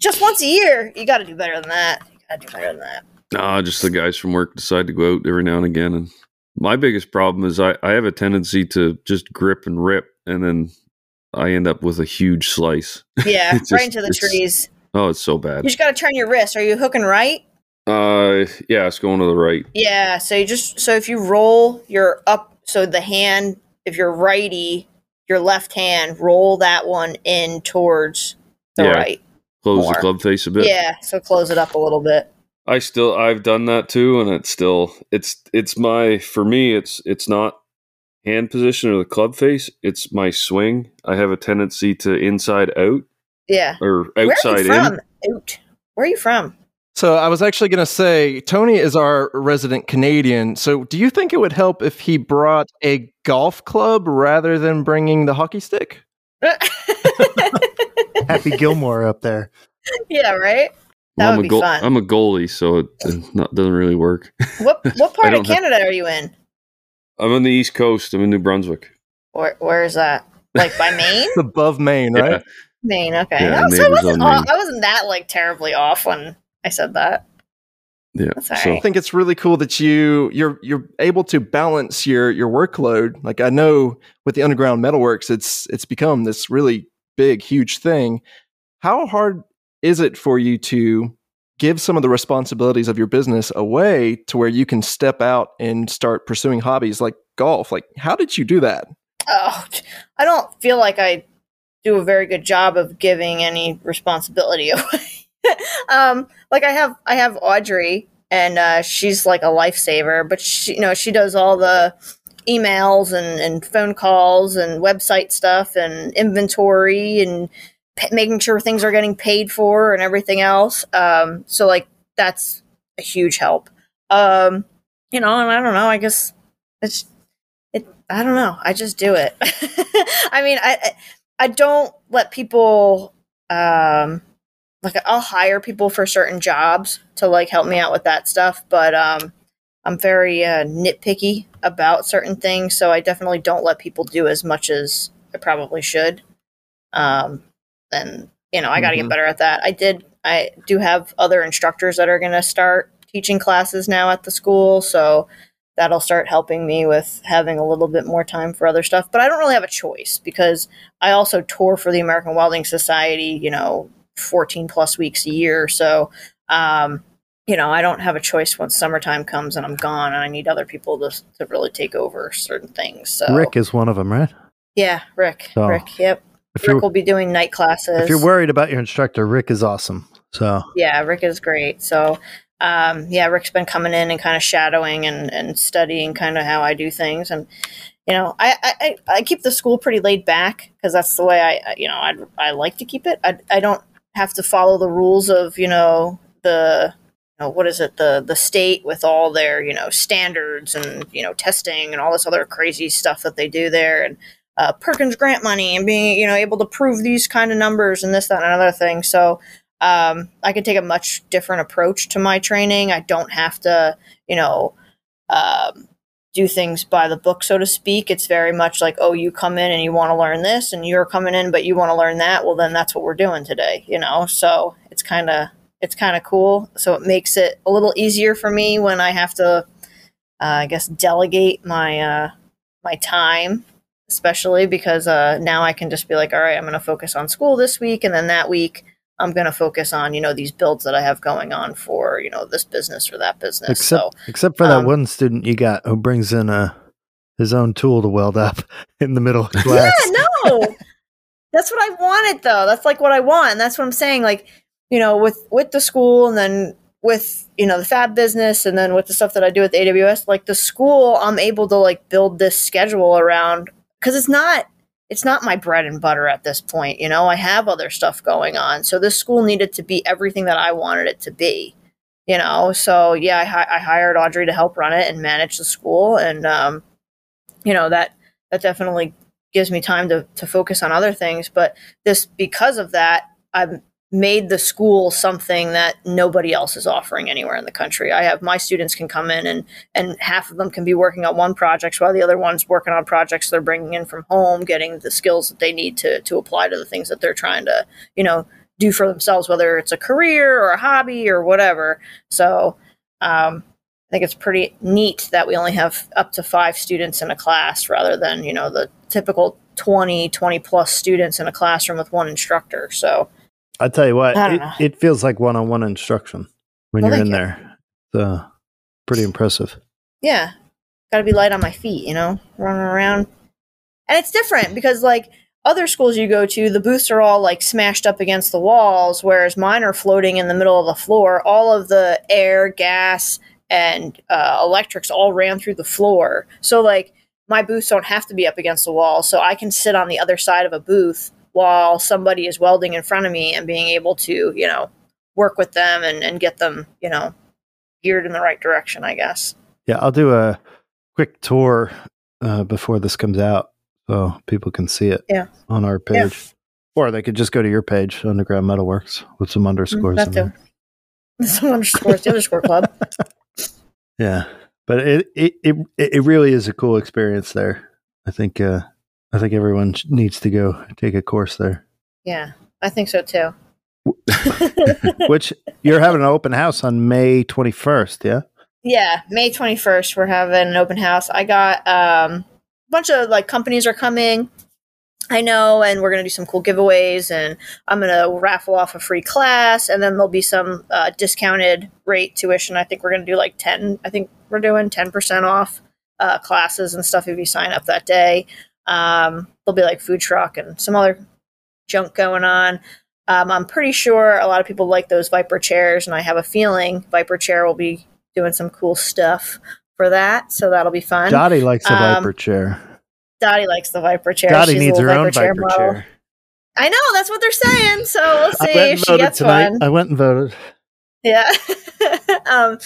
Just once a year. You got to do better than that. You got to do better than that. Nah, just the guys from work decide to go out every now and again. And my biggest problem is I, I have a tendency to just grip and rip, and then I end up with a huge slice. Yeah, right just- into the trees. Oh, it's so bad. You just got to turn your wrist. Are you hooking right? Uh, yeah, it's going to the right. Yeah. So you just so if you roll your up, so the hand, if you're righty, your left hand, roll that one in towards the Yeah. right. Close More. the club face a bit. Yeah. So close it up a little bit. I still I've done that too, and it's still it's it's my for me it's it's not hand position or the club face. It's my swing. I have a tendency to inside out Yeah. or Where are outside you in. Out. Where are you from? So I was actually going to say Tony is our resident Canadian. So do you think it would help if he brought a golf club rather than bringing the hockey stick? Happy Gilmore up there. yeah. Right. That Well, I'm would a be fun. I'm a goalie, so it not, doesn't really work. What what part of don't have- Canada are you in? I'm on the East Coast. I'm in New Brunswick. Where where is that? Like by Maine? It's above Maine, right? Yeah. Maine. Okay. Yeah, Oh, so I wasn't on Maine. I wasn't that like terribly off when I said that. Yeah. So right. I think it's really cool that you you're you're able to balance your your workload. Like I know with the underground metalworks, it's it's become this really big, huge thing. How hard is it for you to give some of the responsibilities of your business away to where you can step out and start pursuing hobbies like golf? Like how did you do that? Oh, I don't feel like I do a very good job of giving any responsibility away. um, like I have, I have Audrey, and uh, she's like a lifesaver. But she, you know, she does all the emails and, and phone calls and website stuff and inventory and p- making sure things are getting paid for and everything else. Um, so like that's a huge help. Um, you know, and I don't know. I guess it's it. I don't know. I just do it. I mean, I I- don't let people um like I'll hire people for certain jobs to like help me out with that stuff, but um I'm very uh, nitpicky about certain things, so I definitely don't let people do as much as I probably should. Um, and you know, I got to Mhm. get better at that. I did. I do have other instructors that are going to start teaching classes now at the school, so that'll start helping me with having a little bit more time for other stuff. But I don't really have a choice because I also tour for the American Welding Society, you know, 14 plus weeks a year. So, um, you know, I don't have a choice once summertime comes and I'm gone and I need other people to, to really take over certain things. So, Rick is one of them, right? yeah, Rick, So, Rick, yep. If Rick will be doing night classes. if you're worried about your instructor, Rick is awesome. So yeah, Rick is great. So, um, yeah, Rick's been coming in and kind of shadowing and, and studying kind of how I do things. And, you know, I, I, I- keep the school pretty laid back because that's the way I, I- you know, I, I like to keep it. I, I don't have to follow the rules of you know the you know, what is it the the state with all their you know standards and you know testing and all this other crazy stuff that they do there and uh, Perkins grant money and being you know able to prove these kind of numbers and this that and another thing. So um, I can take a much different approach to my training. I don't have to you know um, do things by the book, so to speak. It's very much like, oh, you come in and you want to learn this, and you're coming in, but you want to learn that. Well, then that's what we're doing today, you know. So it's kind of it's kind of cool. So it makes it a little easier for me when I have to, uh, I guess, delegate my uh, my time, especially because uh, now I can just be like, all right, I'm going to focus on school this week, and then that week I'm going to focus on you know these builds that I have going on for you know this business or that business. Except, so except for that um, one student you got who brings in a his own tool to weld up in the middle of class. Yeah, no. that's what I wanted though. That's like what I want. And that's what I'm saying. Like, you know, with with the school and then with, you know, the fab business and then with the stuff that I do with AWS, like the school, I'm able to like build this schedule around because it's not it's not my bread and butter at this point, you know. I have other stuff going on. So this school needed to be everything that I wanted it to be. You know, so yeah, I, I hired Audrey to help run it and manage the school, and um, you know that that definitely gives me time to to focus on other things. But this because of that, I've made the school something that nobody else is offering anywhere in the country. I have my students can come in and and half of them can be working on one project while the other one's working on projects they're bringing in from home, getting the skills that they need to to apply to the things that they're trying to you know do for themselves, whether it's a career or a hobby or whatever. So. Um, I think it's pretty neat that we only have up to five students in a class rather than, you know, the typical 20, 20 plus students in a classroom with one instructor. So, I tell you what, it, it feels like one on one instruction when you're in there. Uh, pretty impressive. yeah, got to be light on my feet, you know, running around. And it's different because, like, other schools you go to, the booths are all like smashed up against the walls, whereas mine are floating in the middle of the floor. All of the air, gas, and uh, electrics all ran through the floor. So, like, my booths don't have to be up against the wall. So I can sit on the other side of a booth while somebody is welding in front of me and being able to, you know, work with them and, and get them, you know, geared in the right direction, I guess. Yeah, I'll do a quick tour uh, before this comes out so people can see it Yeah. on our Yeah. page. Or they could just go to your page, Underground Metalworks, with some underscores that in there. Some underscores, the underscore club. Yeah, but it, it it it really is a cool experience there. I think uh, I think everyone needs to go take a course there. Yeah, I think so too. Which you're having an open house on May 21st, yeah? yeah, May 21st, we're having an open house. I got um, a bunch of like companies are coming. I know, and we're going to do some cool giveaways, and I'm going to raffle off a free class, and then there'll be some uh, discounted rate tuition. I think we're going to do like 10, I think we're doing 10% off uh, classes and stuff if you sign up that day. Um, there'll be like food truck and some other junk going on. Um, I'm pretty sure a lot of people like those Viper chairs, and I have a feeling Viper chair will be doing some cool stuff for that. So that'll be fun. Dottie likes the Um, Viper chair. Dottie likes the Viper chair. Dottie She's needs her little own Viper model. chair. I know that's what they're saying. So we'll see if she gets tonight. one. I went and voted. Yeah. um,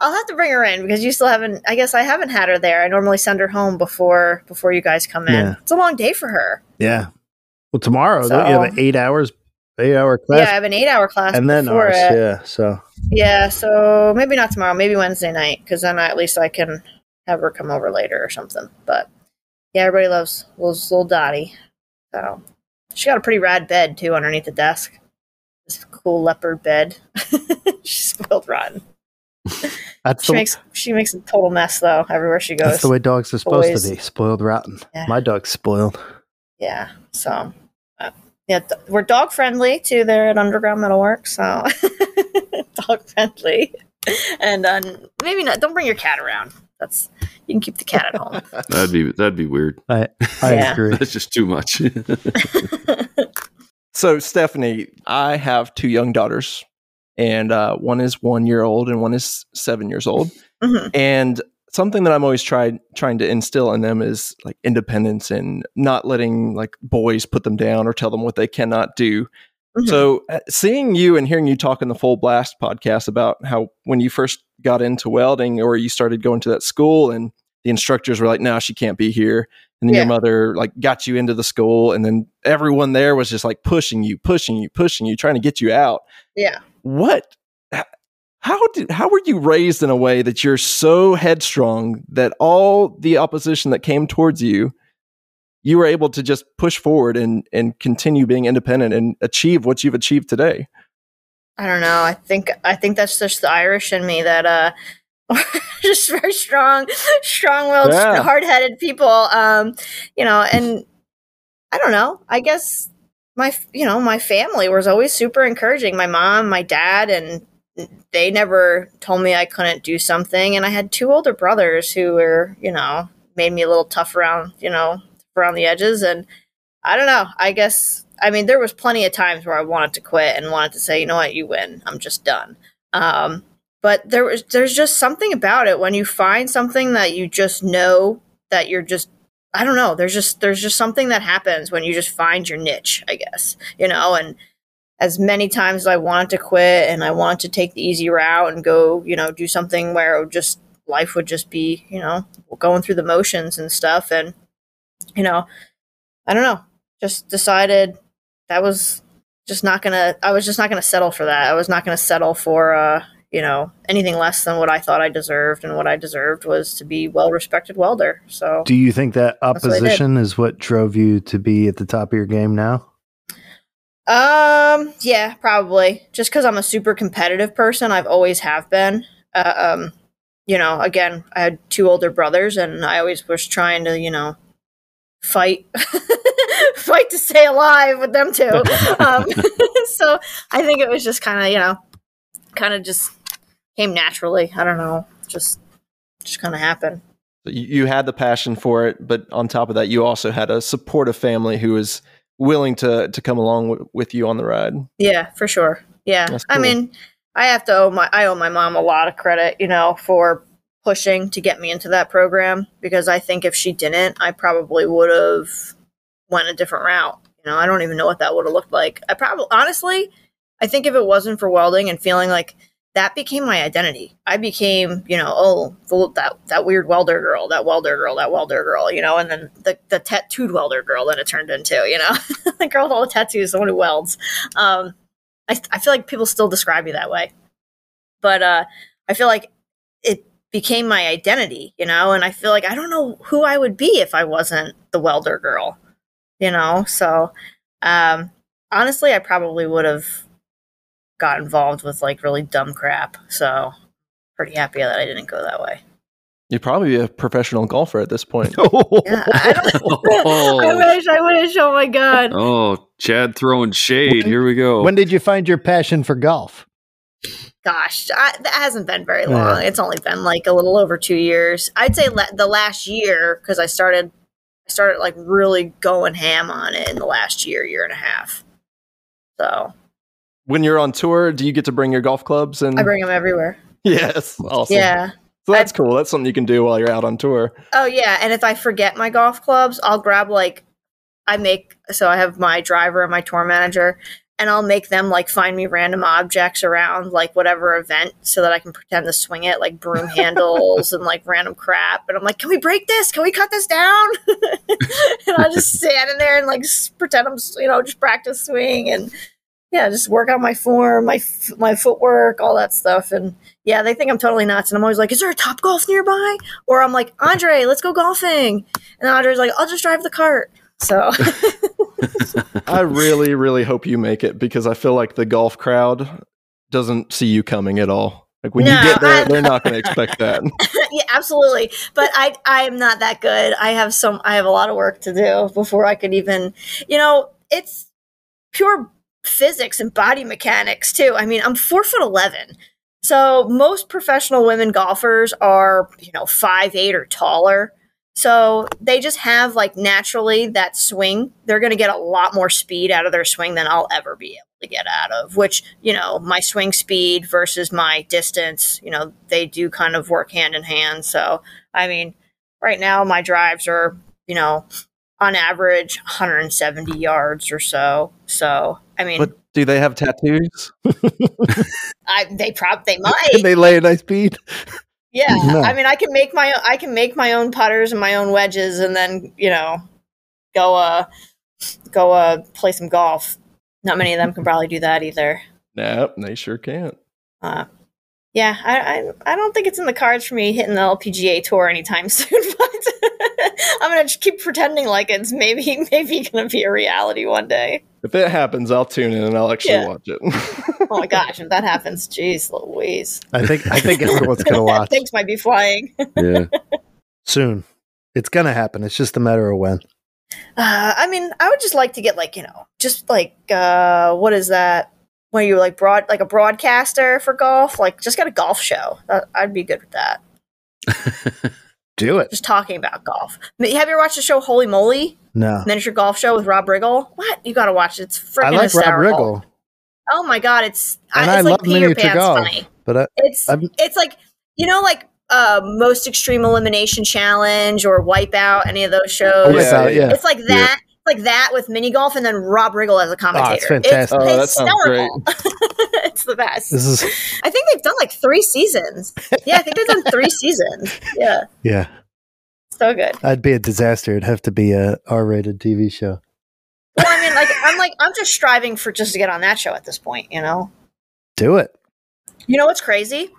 I'll have to bring her in because you still haven't. I guess I haven't had her there. I normally send her home before before you guys come in. Yeah. It's a long day for her. Yeah. Well, tomorrow So- don't you have an eight hours, eight hour class, Yeah, I have an eight hour class and then ours. it. Yeah. So Yeah, so maybe not tomorrow, maybe Wednesday night, because then at least I can have her come over later or something. But yeah, everybody loves loves little Dottie. So she got a pretty rad bed too underneath the desk. This cool leopard bed. She's spoiled rotten. that's She the makes she makes a total mess though everywhere she goes. that's the way dogs are supposed Boys. to be. Spoiled rotten. Yeah. My dog's spoiled. Yeah. So, uh, yeah, th- we're dog friendly too. There at Underground Metalworks, so dog friendly, and uh, maybe not. Don't bring your cat around. That's you can keep the cat at home. That'd be that'd be weird. I I Yeah. agree. That's just too much. So, Stephanie, I have two young daughters, and uh, one is one year old and one is seven years old. Mhm. And something that I'm always tried trying to instill in them is like independence and not letting like boys put them down or tell them what they cannot do. Mhm. So, uh, seeing you and hearing you talk in the Full Blast podcast about how when you first got into welding or you started going to that school and the instructors were like, no, she can't be here. And then Yeah. your mother like got you into the school and then everyone there was just like pushing you, pushing you, pushing you, trying to get you out. yeah. What? How did how were you raised in a way that you're so headstrong that all the opposition that came towards you, you were able to just push forward and and continue being independent and achieve what you've achieved today? I don't know. I think I think that's just the Irish in me that uh just very strong, strong-willed, Yeah. hard-headed people. Um, you know, and I don't know. I guess my you know my family was always super encouraging. My mom, my dad, and they never told me I couldn't do something. And I had two older brothers who were you know made me a little tough around you know around the edges. And I don't know. I guess I mean there was plenty of times where I wanted to quit and wanted to say, you know what, you win. I'm just done. Um, but there was there's just something about it when you find something that you just know that you're just I don't know. There's just there's just something that happens when you just find your niche, I guess. You know, and as many times as I wanted to quit and I wanted to take the easy route and go, you know, do something where just life would just be, you know, going through the motions and stuff and you know, I don't know. Just decided that was just not gonna I was just not gonna settle for that. I was not gonna settle for uh, you know, anything less than what I thought I deserved and what I deserved was to be well respected welder. So Do you think that what opposition is what drove you to be at the top of your game now? Um, yeah, probably. Just because I'm a super competitive person, I've always have been. Uh, um, you know, again, I had two older brothers, and I always was trying to, you know, fight, fight to stay alive with them too. um, so I think it was just kind of, you know, kind of just came naturally. I don't know, just, just kind of happened. So you, had the passion for it, but on top of that, you also had a supportive family who was willing to to come along w- with you on the ride. Yeah, for sure. Yeah. That's I mean, I have to owe my I owe my mom a lot of credit, you know, for pushing to get me into that program because I think if she didn't, I probably would have went a different route. You know, I don't even know what that would have looked like. I probably honestly, I think if it wasn't for welding and feeling like that became my identity. I became, you know, oh, that that weird welder girl, that welder girl, that welder girl, you know, and then the the tattooed welder girl that it turned into, you know, the girl with all the tattoos, the one who welds. Um, I, I feel like people still describe me that way, but uh, I feel like it became my identity, you know, and I feel like I don't know who I would be if I wasn't the welder girl, you know. So um, honestly, I probably would have got involved with like really dumb crap. So pretty happy that I didn't go that way. You'd probably be a professional golfer at this point. Yeah, I, don't, I Oh, wish, I wish. Oh my god. oh, Chad throwing shade. Here we go. When did you find your passion for golf? Gosh, I, that hasn't been very Yeah. long. It's only been like a little over two years. I'd say la- the last year because I started, I started like really going ham on it in the last year, year and a half. So when you're on tour, do you get to bring your golf clubs? And I bring them everywhere. yes, awesome. Yeah. so that's cool. That's something you can do while you're out on tour. Oh yeah, and if I forget my golf clubs, I'll grab like I make so I have my driver and my tour manager and I'll make them like find me random objects around like whatever event so that I can pretend to swing it like broom handles and like random crap and I'm like, "Can we break this? Can we cut this down?" and I'll just stand in there and like pretend I'm you know, just practice swing and yeah, just work on my form, my f- my footwork, all that stuff and yeah, they think I'm totally nuts and I'm always like, "Is there a Top Golf nearby?" Or I'm like, Andre, let's go golfing. And Andre's like, I'll just drive the cart. So I really, really hope you make it because I feel like the golf crowd doesn't see you coming at all. Like when No, you get there, I- they're not going to expect that. yeah, absolutely. But I I am not that good. I have some I have a lot of work to do before I could even you know, it's pure physics and body mechanics too. I mean, I'm four foot eleven. So most professional women golfers are, you know, five eight or taller. So they just have like naturally that swing. They're going to get a lot more speed out of their swing than I'll ever be able to get out of. Which you know, my swing speed versus my distance, you know, they do kind of work hand in hand. So I mean, right now my drives are, you know, on average 170 yards or so. So I mean, But Do they have tattoos? I they prob they might. Can they lay a nice bead? Yeah, No. I mean, I can make my I can make my own putters and my own wedges, and then you know, go uh go uh play some golf. Not many of them can probably do that either. Nope, they sure can't. Uh, yeah, I, I I don't think it's in the cards for me hitting the LPGA tour anytime soon. But I'm gonna keep pretending like it's maybe maybe gonna be a reality one day. If it happens, I'll tune in and I'll actually Yeah. watch it. Oh my gosh, if that happens, jeez Louise, I think I think everyone's gonna watch Things might be flying. Yeah. soon. It's gonna happen. It's just a matter of when. Uh, I mean, I would just like to get like you know, just like uh, what is that? When you like broad like a broadcaster for golf, like just get a golf show. That, I'd be good with that. Do it. Just talking about golf. Have you ever watched the show Holey Moley? No. Miniature golf show with Rob Riggle? What? You got to watch it. It's freaking I like hysterical. Rob Riggle, Oh my god, it's and I, I it's love like Peter miniature Pan's golf. funny. But I, It's I'm- it's like you know like uh most extreme elimination challenge or wipeout any of those shows. oh, Yeah, yeah. yeah. It's like that, like that with mini golf, and then Rob Riggle as a ah, commentator. fantastic. Oh, that sounds hysterical. it's the best. This is I think they've done like three seasons. Yeah, I think they've done three seasons. Yeah, yeah. so good. I'd be a disaster. It'd have to be a R-rated TV show. Well, I mean, like I'm like I'm just striving for just to get on that show at this point. You know. Do it. You know what's crazy?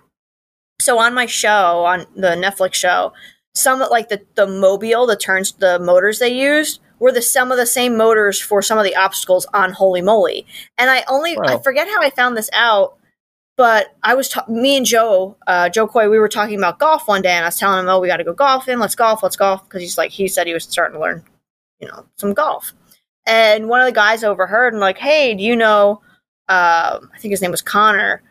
So on my show, on the Netflix show, some like the the mobile, the turns, the motors they used were the some of the same motors for some of the obstacles on Holey Moley. And I only I forget how I found this out, but I was ta- me and Jo, uh, Jo Koy, we were talking about golf one day, and I was telling him, "Oh, we got to go golfing. Let's golf. Let's golf." Because he's like, he said he was starting to learn, you know, some golf. And one of the guys overheard and like, "Hey, do you know?" Um, I think his name was Connor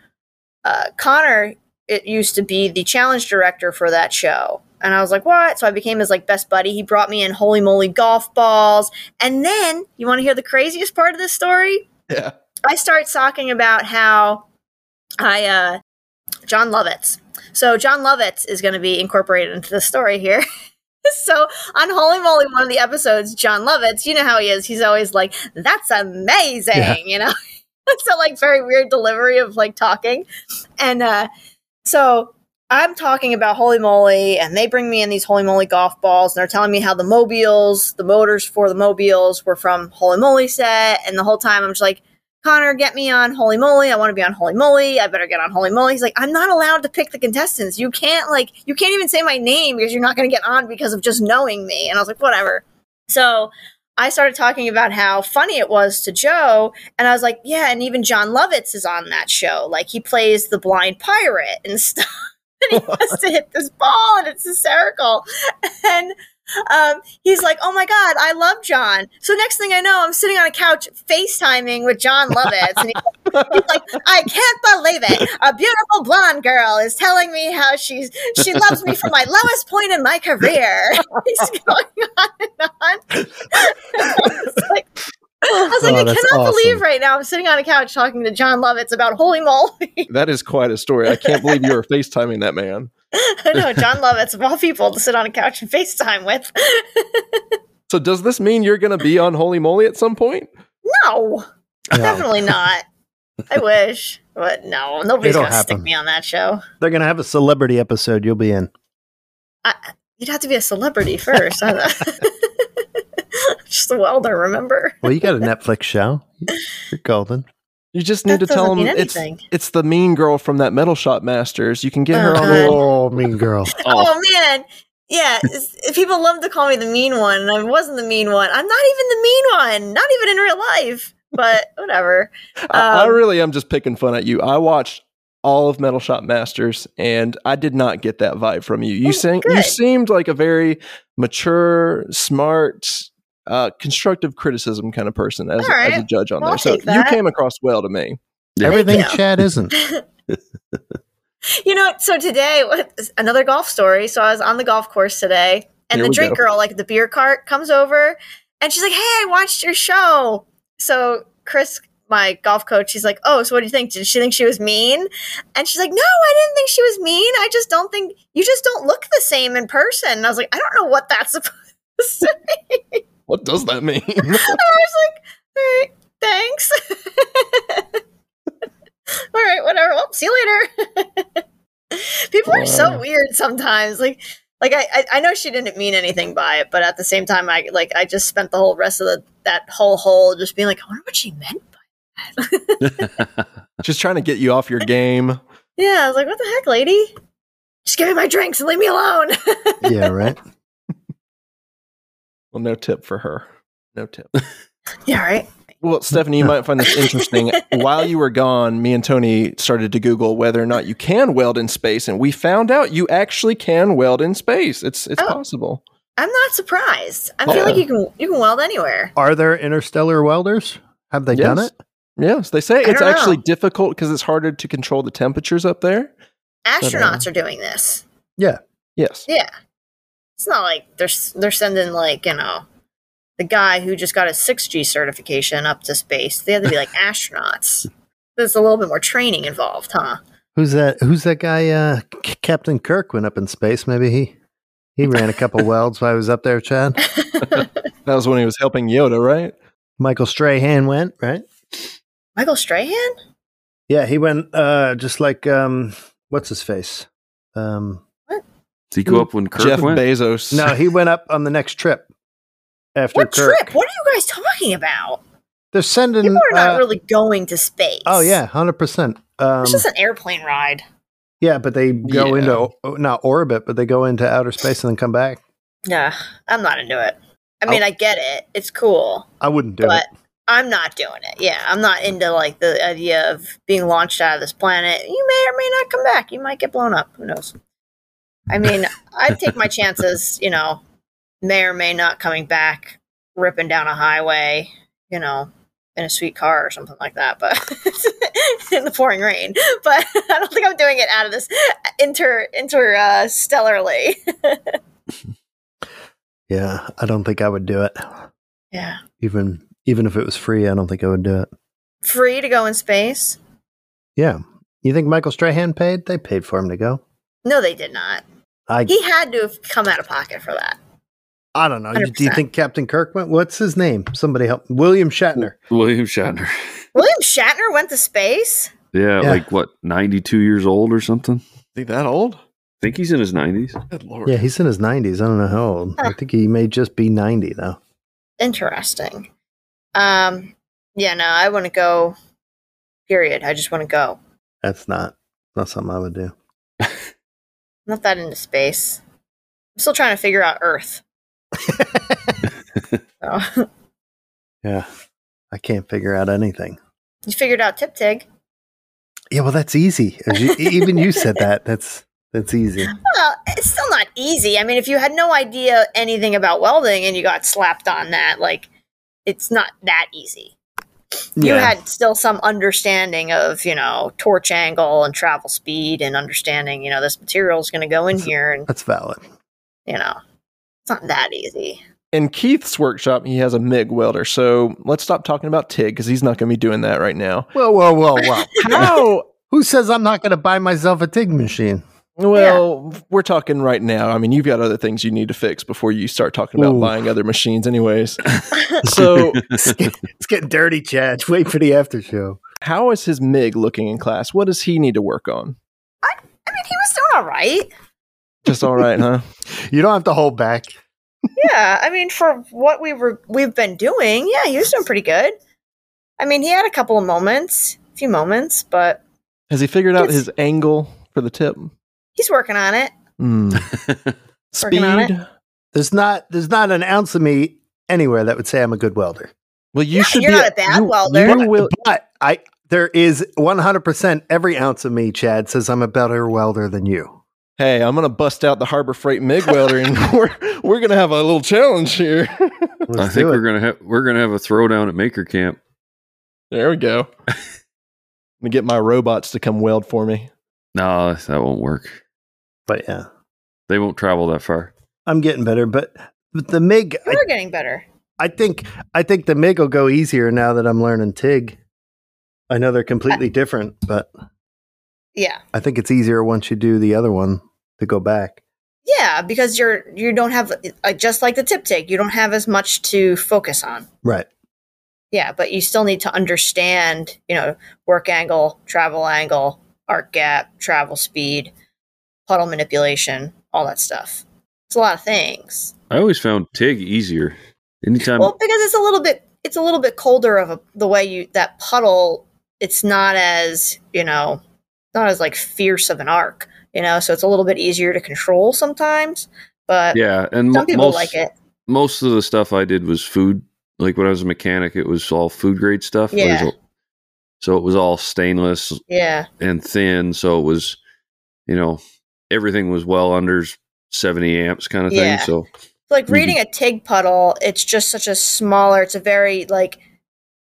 uh, Connor it used to be the challenge director for that show. And I was like, what? So I became his like best buddy. He brought me in holey moley golf balls. And then you want to hear the craziest part of this story? Yeah. I start talking about how I uh Jon Lovitz. So Jon Lovitz is going to be incorporated into the story here. so on Holey Moley, one of the episodes, Jon Lovitz, you know how he is. He's always like, "That's amazing," Yeah. you know. so like very weird delivery of like talking, and uh so I'm talking about Holey Moley, and they bring me in these Holey Moley golf balls, and they're telling me how the mobiles, the motors for the mobiles were from Holey Moley set, and the whole time I'm just like, Connor, get me on Holey Moley. I want to be on Holey Moley. I better get on Holey Moley. He's like, I'm not allowed to pick the contestants. You can't like, you can't even say my name because you're not going to get on because of just knowing me. And I was like, whatever. So I started talking about how funny it was to Jo, and I was like, yeah, and even Jon Lovitz is on that show. Like he plays the blind pirate and stuff. and he has to hit this ball, and it's hysterical. And um, he's like, "Oh my god, I love Jon." So next thing I know, I'm sitting on a couch FaceTiming with Jon Lovitz, and he's, like, "I can't believe it! A beautiful blonde girl is telling me how she's she loves me from my lowest point in my career." he's going on and on. Was like, I, was like, Oh, I that's cannot believe right now I'm sitting on a couch talking to Jon Lovitz about Holey Moley. That is quite a story. I can't believe you were FaceTiming that man. I know Jon Lovitz of all people to sit on a couch and FaceTime with. So does this mean you're going to be on Holey Moley at some point? no, No. definitely not. I wish, but no, nobody's It'll gonna stick me on that show. They're gonna have a celebrity episode. You'll be in. I, you'd have to be a celebrity first. I don't- Just a welder, remember? Well, you got a Netflix show. You're golden. You just need That to tell doesn't him it's it's the mean girl from that Metal Shop Masters. You can get her Oh, on God. the Oh, mean girl. Oh, man. Yeah, people love to call me the mean one, and I wasn't the mean one. I'm not even the mean one, not even in real life. But whatever. I, I Um, really am just picking fun at you. I watched all of Metal Shop Masters, and I did not get that vibe from you. You Oh, sang, you seemed like a very mature, smart, uh, constructive criticism kind of person as, All right. as a judge on Well, there. I'll So take you came across well to me. Everything. Chad isn't. You know, so today, another golf story. So I was on the golf course today, and Here the drink go. girl, like the beer cart, comes over, and she's like, "Hey, I watched your show." So Chris, my golf coach, she's like, "Oh, so what do you think? Did she think she was mean?" And she's like, "No, I didn't think she was mean. I just don't think you just don't look the same in person." And I was like, "I don't know what that's supposed to say." What does that mean? I was like, "All right, thanks." All right, whatever. Well, see you later. People are so weird sometimes. Like, like I, I, I know she didn't mean anything by it, but at the same time, I like I just spent the whole rest of the that whole hole just being like, I wonder what she meant by that. Just trying to get you off your game. yeah, I was like, what the heck, lady? Just give me my drinks and leave me alone. Yeah, right. Well, no tip for her. No tip. yeah, right. Well, Stephanie, you might find this interesting. While you were gone, me and Tony started to Google whether or not you can weld in space, and we found out you actually can weld in space. It's it's Oh. possible. I'm not surprised. I feel Oh. like you can you can weld anywhere. Are there interstellar welders? Have they done it? Yes, they say I it's actually know. difficult because it's harder to control the temperatures up there. Astronauts are doing this. Yeah. Yes. Yeah. It's not like they're they're sending like, you know, the guy who just got his 6G certification up to space. They have to be like astronauts. There's a little bit more training involved, huh? Who's that? Who's that guy? Uh, C- Captain Kirk went up in space. Maybe he he ran a couple welds while he was up there. Chad That was when he was helping Yoda, right? Michael Strahan went right. Michael Strahan? Yeah, he went. Uh, just like um, what's his face? Um, Did he go up when Kirk Jeff went? Bezos. no, he went up on the next trip after What Kirk. trip? What are you guys talking about? They're sending. People are not uh, really going to space. Oh yeah, hundred percent. Um, It's just an airplane ride. yeah, but they go Yeah. into not orbit, but they go into outer space and then come back. Yeah, I'm not into it. I mean, I get it. It's cool. I wouldn't do it. but it. I'm not doing it. Yeah, I'm not into like the idea of being launched out of this planet. You may or may not come back. You might get blown up. Who knows? I mean, I'd take my chances. You know, may or may not coming back, ripping down a highway. You know, in a sweet car or something like that. But in the pouring rain. But I don't think I'm doing it out of this inter inter uh. Yeah, I don't think I would do it. yeah, Even even if it was free, I don't think I would do it. free to go in space. Yeah, you think Michael Strahan paid? They paid for him to go. No, they did not. I He had to have come out of pocket for that. I don't know. Do you think Captain Kirk went? What's his name? Somebody help. William Shatner. William Shatner. William Shatner went to space. Yeah, Yeah. like what, 92 years old or something? Is he that old? I think he's in his 90s. Good lord. Yeah, he's in his nineties. I don't know how old. I think he may just be ninety though. Interesting. Um, yeah, no, I want to go. Period. I just want to go. That's not not something I would do. Not that into space. I'm still trying to figure out Earth. So, yeah, I can't figure out anything. you figured out Tip Tig. Yeah, well, that's easy. As you, even you said that. That's that's easy. Well, it's still not easy. I mean, if you had no idea anything about welding and you got slapped on that, like, it's not that easy. You Yeah. had still some understanding of you know torch angle and travel speed and understanding you know this material is going to go in here and That's valid. you know it's not that easy In Keith's workshop, he has a MIG welder. So let's stop talking about TIG because he's not going to be doing that right now. Whoa, whoa, whoa, whoa! How? Who says I'm not going to buy myself a TIG machine? Well, we're talking right now. I mean, you've got other things you need to fix before you start talking about Ooh. buying other machines, anyways. So, It's getting, it's getting dirty, Chad. Wait for the after show. how is his MIG looking in class? What does he need to work on? i I mean he was doing all right Just all right, huh? You don't have to hold back. yeah i mean for what we were we've been doing yeah he was doing pretty good i mean he had a couple of moments a few moments but Has he figured out his angle for the tip? He's working on it Hmm. Working on Speed? There's not there's not an ounce of me anywhere that would say I'm a good welder. Well, you should you're be. not a bad you- welder. You will, But I there is 100% every ounce of me, Chad, says I'm a better welder than you. hey, I'm gonna bust out the Harbor Freight MIG welder, and we're we're gonna have a little challenge here. Let's I think do we're gonna have we're gonna have a throwdown at Maker Camp. there we go. Let me get my robots to come weld for me. No, that won't work. But yeah, They won't travel that far. I'm getting better. But, but the MIG, I, we're getting better I think I think the MIG will go easier now that I'm learning TIG. I know they're completely different, but yeah I think it's easier once you do the other one to go back. yeah because you're you don't have uh, just like the tip tig you don't have as much to focus on Right. Yeah, but you still need to understand, you know, work angle, travel angle, arc gap, travel speed, puddle manipulation, all that stuff. It's a lot of things. I always found TIG easier. Anytime. Well, because it's a little bit it's a little bit colder of a, the way you that puddle. It's not as you know, not as like fierce of an arc. You know, so it's a little bit easier to control sometimes. But yeah, and some people most, like it. most of the stuff I did was food. Like when I was a mechanic, it was all food grade stuff. Yeah. So it was all stainless Yeah, and thin. So it was, you know, everything was well under 70 amps kind of Yeah. thing. So like reading a TIG puddle, it's just such a smaller. It's a very like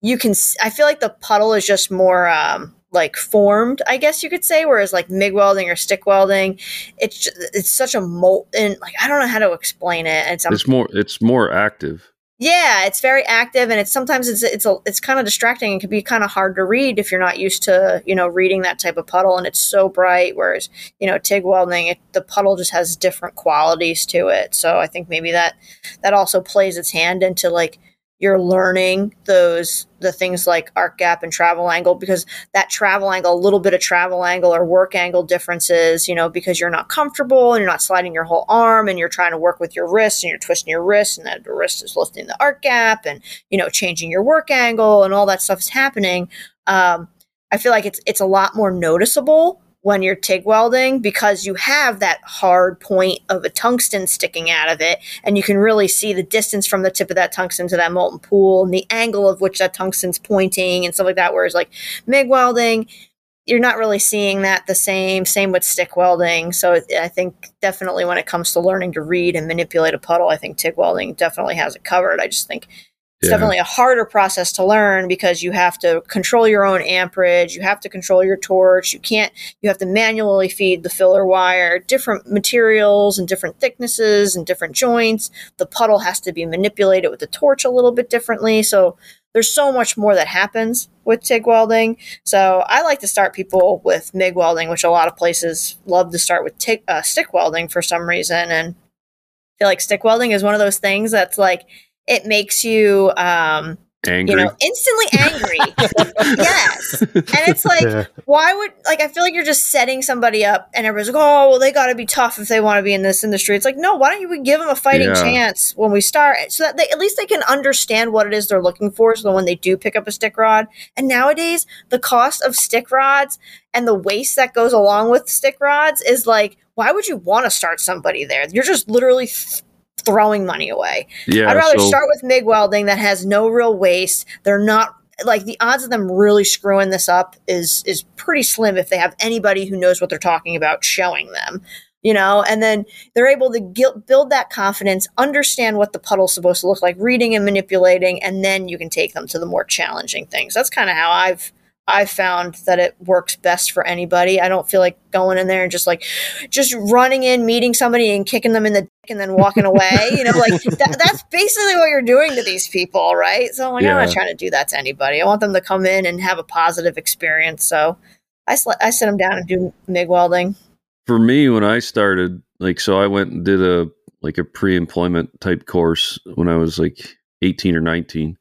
you can. I feel like the puddle is just more um like formed, I guess you could say. Whereas like MIG welding or stick welding, it's just, it's such a molten. Like I don't know how to explain it. It's, it's more, it's more active. Yeah, it's very active, and it's sometimes it's it's a, it's kind of distracting It can be kind of hard to read if you're not used to you know reading that type of puddle, and it's so bright. Whereas you know TIG welding, it, the puddle just has different qualities to it. So I think maybe that that also plays its hand into like you're learning those the things like arc gap and travel angle because that travel angle a little bit of travel angle or work angle differences you know because you're not comfortable and you're not sliding your whole arm and you're trying to work with your wrist and you're twisting your wrist and the wrist is lifting the arc gap and you know changing your work angle and all that stuff is happening um, i feel like it's it's a lot more noticeable when you're TIG welding because you have that hard point of a tungsten sticking out of it and you can really see the distance from the tip of that tungsten to that molten pool and the angle of which that tungsten's pointing and stuff like that. Whereas like MIG welding you're not really seeing that the same. Same with stick welding. So i think definitely when it comes to learning to read and manipulate a puddle i think TIG welding definitely has it covered. I just think it's Yeah. definitely a harder process to learn because you have to control your own amperage you have to control your torch you can't you have to manually feed the filler wire different materials and different thicknesses and different joints the puddle has to be manipulated with the torch a little bit differently so there's so much more that happens with TIG welding. So I like to start people with MIG welding, which a lot of places love to start with TIG, uh, stick welding for some reason. And I feel like stick welding is one of those things that's like, it makes you, um, Angry. you know, instantly angry. yes. And it's like, Yeah. why would like I feel like you're just setting somebody up and everybody's like, oh well they gotta be tough if they want to be in this industry. It's like, no, why don't you give them a fighting Yeah. chance when we start so that they at least they can understand what it is they're looking for so that when they do pick up a stick rod. And nowadays the cost of stick rods and the waste that goes along with stick rods is like, why would you want to start somebody there? You're just literally th- throwing money away. yeah. I'd rather so, start with MIG welding that has no real waste. They're not like the odds of them really screwing this up is is pretty slim if they have anybody who knows what they're talking about showing them. You know, and then they're able to build that confidence, understand what the puddle's supposed to look like, reading and manipulating, and then you can take them to the more challenging things. That's kind of how I've I've found that it works best for anybody. I don't feel like going in there and just like just running in, meeting somebody and kicking them in the and then walking away. You know, like that, that's basically what you're doing to these people, right? So I'm like, I'm not trying to do that to anybody. I want them to come in and have a positive experience. So I sl- I sit them down and do MIG welding. for me, when I started, like, so I went and did a, like a pre-employment type course when I was like 18 or 19.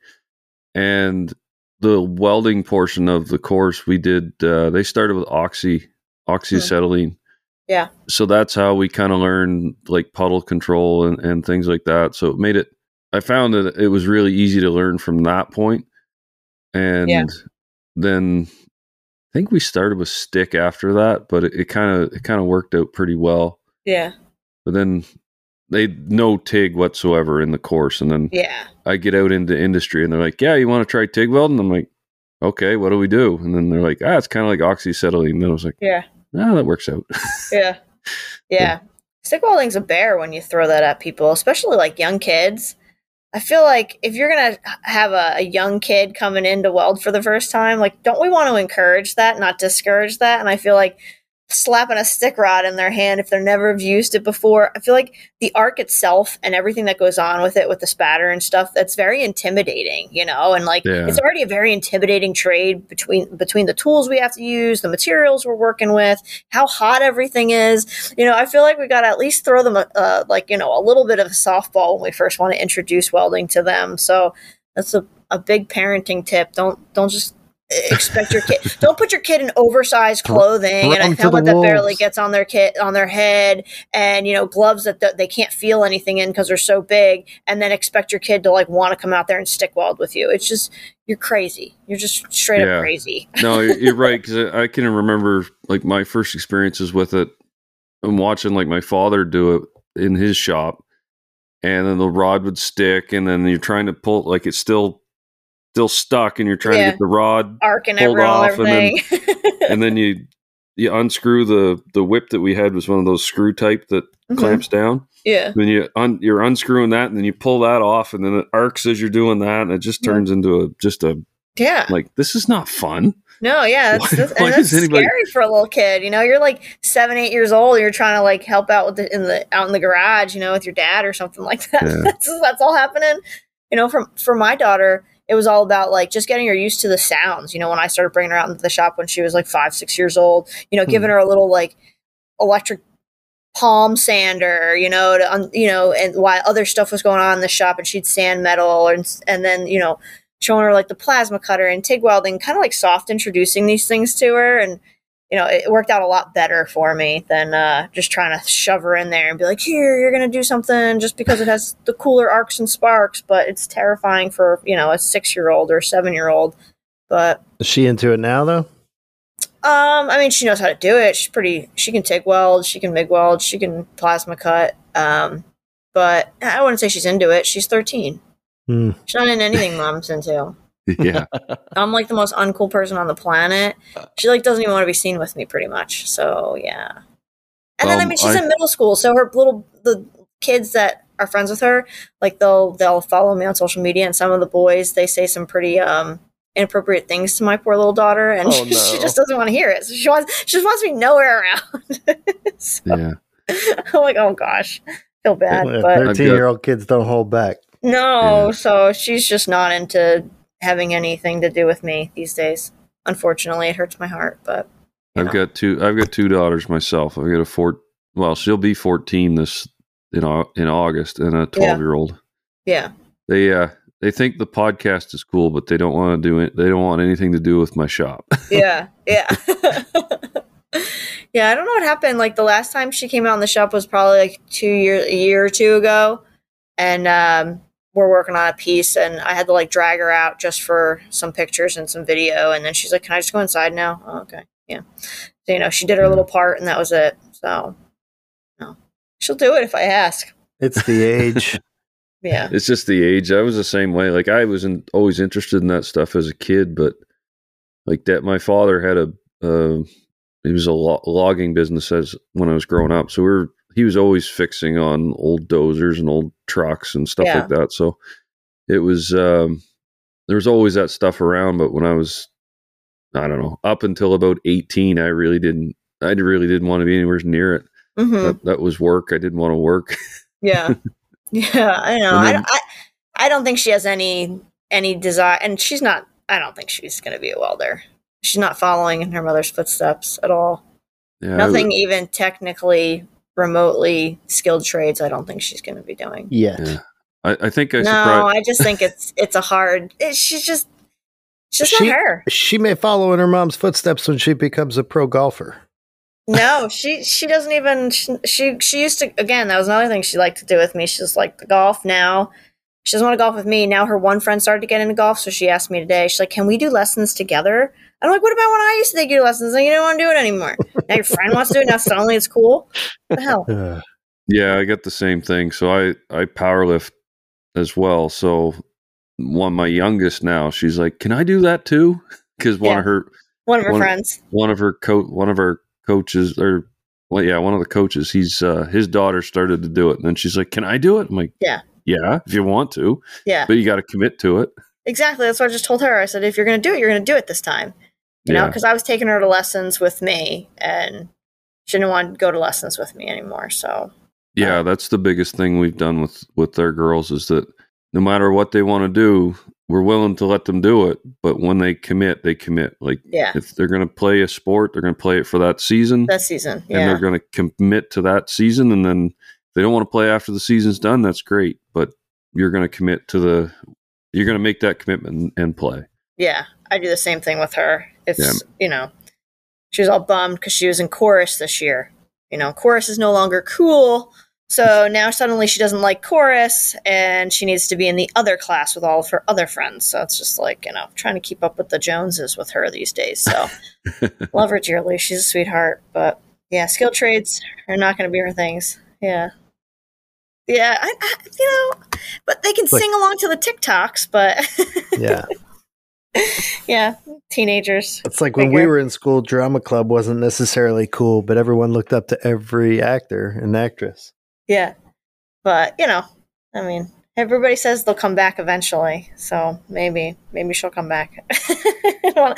And the welding portion of the course we did, uh, they started with oxy, oxyacetylene. Yeah. So that's how we kind of learned like puddle control and, and things like that. So it made it, I found that it was really easy to learn from that point. And Yeah. then I think we started with stick after that, but it kind of, it kind of worked out pretty well. Yeah. But then they no TIG whatsoever in the course. And then Yeah. I get out into industry and they're like, yeah, you want to try TIG welding? I'm like, okay, what do we do? And then they're like, ah, it's kind of like oxyacetylene. And then I was like, Yeah. Ah, that works out. Yeah. Yeah. Stick welding's a bear when you throw that at people, especially like young kids. I feel like if you're going to have a, a young kid coming in to weld for the first time, like, don't we want to encourage that, not discourage that? And I feel like slapping a stick rod in their hand if they're never used it before, I feel like the arc itself and everything that goes on with it, with the spatter and stuff, that's very intimidating, you know? And like, Yeah. it's already a very intimidating trade between between the tools we have to use, the materials we're working with, how hot everything is. You know, I feel like we got to at least throw them a, uh, like you know a little bit of a softball when we first want to introduce welding to them. So that's a, a big parenting tip. Don't don't just expect your kid don't put your kid in oversized clothing and a helmet that barely gets on their kid on their head and you know gloves that th- they can't feel anything in because they're so big and then expect your kid to like want to come out there and stick weld with you. It's just you're crazy. You're just straight Yeah. up crazy. No, you're you're right because I can remember like my first experiences with it and watching like my father do it in his shop, and then the rod would stick, and then you're trying to pull like it's still still stuck, and you're trying Yeah. to get the rod, arc and Pulled off and then- and then you you unscrew the the whip that we had was one of those screw type that Mhm. clamps down. yeah Then you un, you're unscrewing that, and then you pull that off, and then it arcs as you're doing that, and it just Yeah. turns into a just a yeah like this is not fun. No, yeah, that's, that's, why and that's anybody- scary for a little kid. You know, you're like seven, eight years old. You're trying to like help out with the in the out in the garage. You know, with your dad or something like that. Yeah. that's that's all happening. You know, from for my daughter, it was all about like just getting her used to the sounds. You know, when I started bringing her out into the shop when she was like five, six years old. You know, Hmm. giving her a little like electric palm sander, you know, to, un, you know, and while other stuff was going on in the shop, and she'd sand metal, and and then you know, showing her like the plasma cutter and TIG welding, kind of like soft introducing these things to her, and you know, it worked out a lot better for me than uh, just trying to shove her in there and be like, here, you're gonna do something just because it has the cooler arcs and sparks, but it's terrifying for you know a six year old or seven year old. But Is she into it now though? um, I mean, she knows how to do it. She's pretty. She can TIG weld. She can MIG weld. She can plasma cut. Um, but I wouldn't say she's into it. She's thirteen. Hmm. She's not into anything mom's into. yeah, I'm like the most uncool person on the planet. She like doesn't even want to be seen with me, pretty much. So yeah. And then I Um, mean, she's I- in middle school, so her little the kids that are friends with her, like they'll they'll follow me on social media, and some of the boys they say some pretty um inappropriate things to my poor little daughter, and Oh, she, no. she just doesn't want to hear it. So she wants she just wants me nowhere around. so, yeah. I'm like, oh gosh, feel bad, Yeah, but Thirteen year old kids don't hold back. no. Yeah. So she's just not into having anything to do with me these days. Unfortunately, it hurts my heart, but I've know. got two. I've got two daughters myself. I've got a four. Well, she'll be fourteen this in in August, and a twelve year old. yeah. They uh they think the podcast is cool, but they don't want to do it. They don't want anything to do with my shop. yeah, yeah. yeah, I don't know what happened. Like the last time she came out in the shop was probably like two year a year or two ago. And um we're working on a piece and I had to like drag her out just for some pictures and some video and then she's like, Can I just go inside now? Oh, okay. Yeah. So, you know, she did her little part and that was it. So no. She'll do it if I ask. It's the age. Yeah. it's just the age. I was the same way. Like I was not always interested in that stuff as a kid, but like that, my father had a. Uh, he was a lo- logging business as when I was growing up. So we are he was always fixing on old dozers and old trucks and stuff Yeah. like that. So it was um, there was always that stuff around. But when I was, I don't know, up until about eighteen, I really didn't. I really didn't want to be anywhere near it. hmm That, that was work. I didn't want to work. Yeah. yeah, I know. And I, then- I I don't think she has any any desire and she's not I don't think she's going to be a welder. She's not following in her mother's footsteps at all. Yeah, Nothing even technically remotely skilled trades I don't think she's going to be doing. Yet. Yeah. I, I think I no, surprised. I just think it's it's a hard it, she's just it's just She- not her. She may follow in her mom's footsteps when she becomes a pro golfer. No, she she doesn't even she, she she used to again. That was another thing she liked to do with me. She's like the golf now. She doesn't want to golf with me now. Her one friend started to get into golf, so she asked me today. She's like, "Can we do lessons together?" I'm like, "What about when I used to take your lessons and you don't want to do it anymore? Now your friend wants to do it. Now suddenly it's cool. What the hell?" Yeah, I get the same thing. So I I power lift as well. So one my youngest now, she's like, "Can I do that too?" Because one Yeah. of her One of her One- friends. one of her co one of her coaches or well yeah one of the coaches he's uh his daughter started to do it and then she's like can i do it i'm like Yeah. yeah if you want to Yeah, but you got to commit to it exactly. That's what I just told her. I said, "If you're going to do it, you're going to do it this time." You know, yeah because I was taking her to lessons with me, and she didn't want to go to lessons with me anymore. So yeah that's the biggest thing we've done with with our girls is that no matter what they want to do we're willing to let them do it but when they commit they commit like yeah, if they're going to play a sport they're going to play it for that season that season. and they're going to commit to that season and then if they don't want to play after the season's done that's great but you're going to commit to the you're going to make that commitment and play Yeah, I do the same thing with her. If Yeah. you know, she was all bummed because she was in chorus this year. You know, chorus is no longer cool. So now suddenly she doesn't like chorus and she needs to be in the other class with all of her other friends. So it's just like, you know, trying to keep up with the Joneses with her these days. So love her dearly. She's a sweetheart. But yeah, skill trades are not going to be her things. Yeah. Yeah, I, I, you know, but they can Like- sing along to the TikToks, but Yeah. yeah, teenagers. It's like when we were in school, drama club wasn't necessarily cool, but everyone looked up to every actor and actress. Yeah. But, you know, I mean, everybody says they'll come back eventually. So maybe, maybe she'll come back. I'm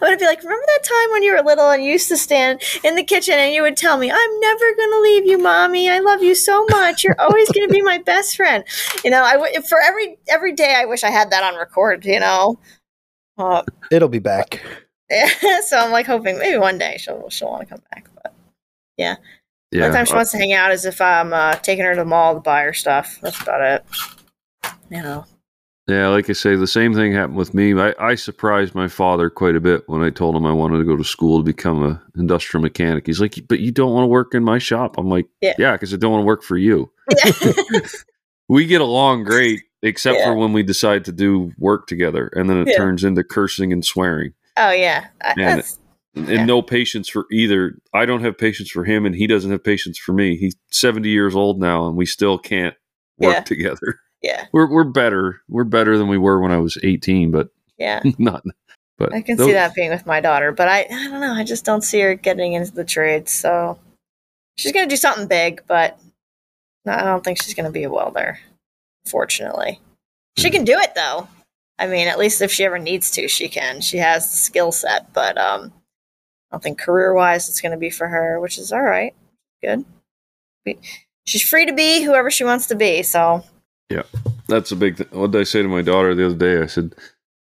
going to be like, remember that time when you were little and you used to stand in the kitchen and you would tell me, I'm never going to leave you, mommy. I love you so much. You're always going to be my best friend. You know, I w- for every, every day, I wish I had that on record, you know? Uh, It'll be back. so I'm like hoping maybe one day she'll, she'll want to come back. But yeah. the only time she wants to hang out is if I'm uh, taking her to the mall to buy her stuff. That's about it. You know. Yeah, like I say, the same thing happened with me. I, I surprised my father quite a bit when I told him I wanted to go to school to become an industrial mechanic. He's like, "But you don't want to work in my shop." I'm like, Yeah. "Yeah, because I don't want to work for you." Yeah. We get along great, except Yeah. for when we decide to do work together, and then it Yeah. turns into cursing and swearing, oh yeah. And Yeah. no patience for either. I don't have patience for him, and he doesn't have patience for me. He's 70 years old now, and we still can't work together. yeah. We're we're better. We're better than we were when I was 18, but Yeah. not. But I can those- see that being with my daughter, but I, I don't know. I just don't see her getting into the trades. So she's going to do something big, but I don't think she's going to be a welder, fortunately. She Hmm. can do it, though. I mean, at least if she ever needs to, she can. She has the skill set, but um, I don't think career wise it's going to be for her, which is all right. Good. She's free to be whoever she wants to be. So, Yeah, That's a big thing. What did I say to my daughter the other day? I said,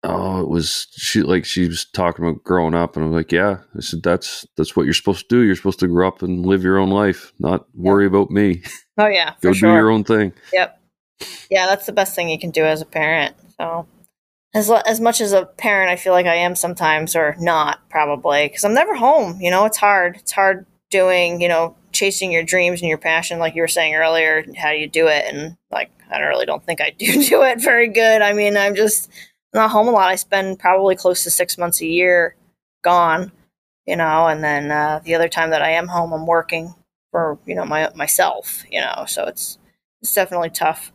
"Oh, it was she like she was talking about growing up," and I'm like, "Yeah." I said, "That's that's what you're supposed to do. You're supposed to grow up and live your own life, not worry about me. oh, yeah, Go sure. do your own thing." Yep. Yeah, that's the best thing you can do as a parent. So, as as much as a parent, I feel like I am sometimes, or not probably, because I'm never home. You know, it's hard. It's hard doing, you know, chasing your dreams and your passion, like you were saying earlier. How do you do it? And like, I really don't think I do do it very good. I mean, I'm just not home a lot. I spend probably close to six months a year gone. You know, and then uh, the other time that I am home, I'm working for you know my myself. You know, so it's it's definitely tough.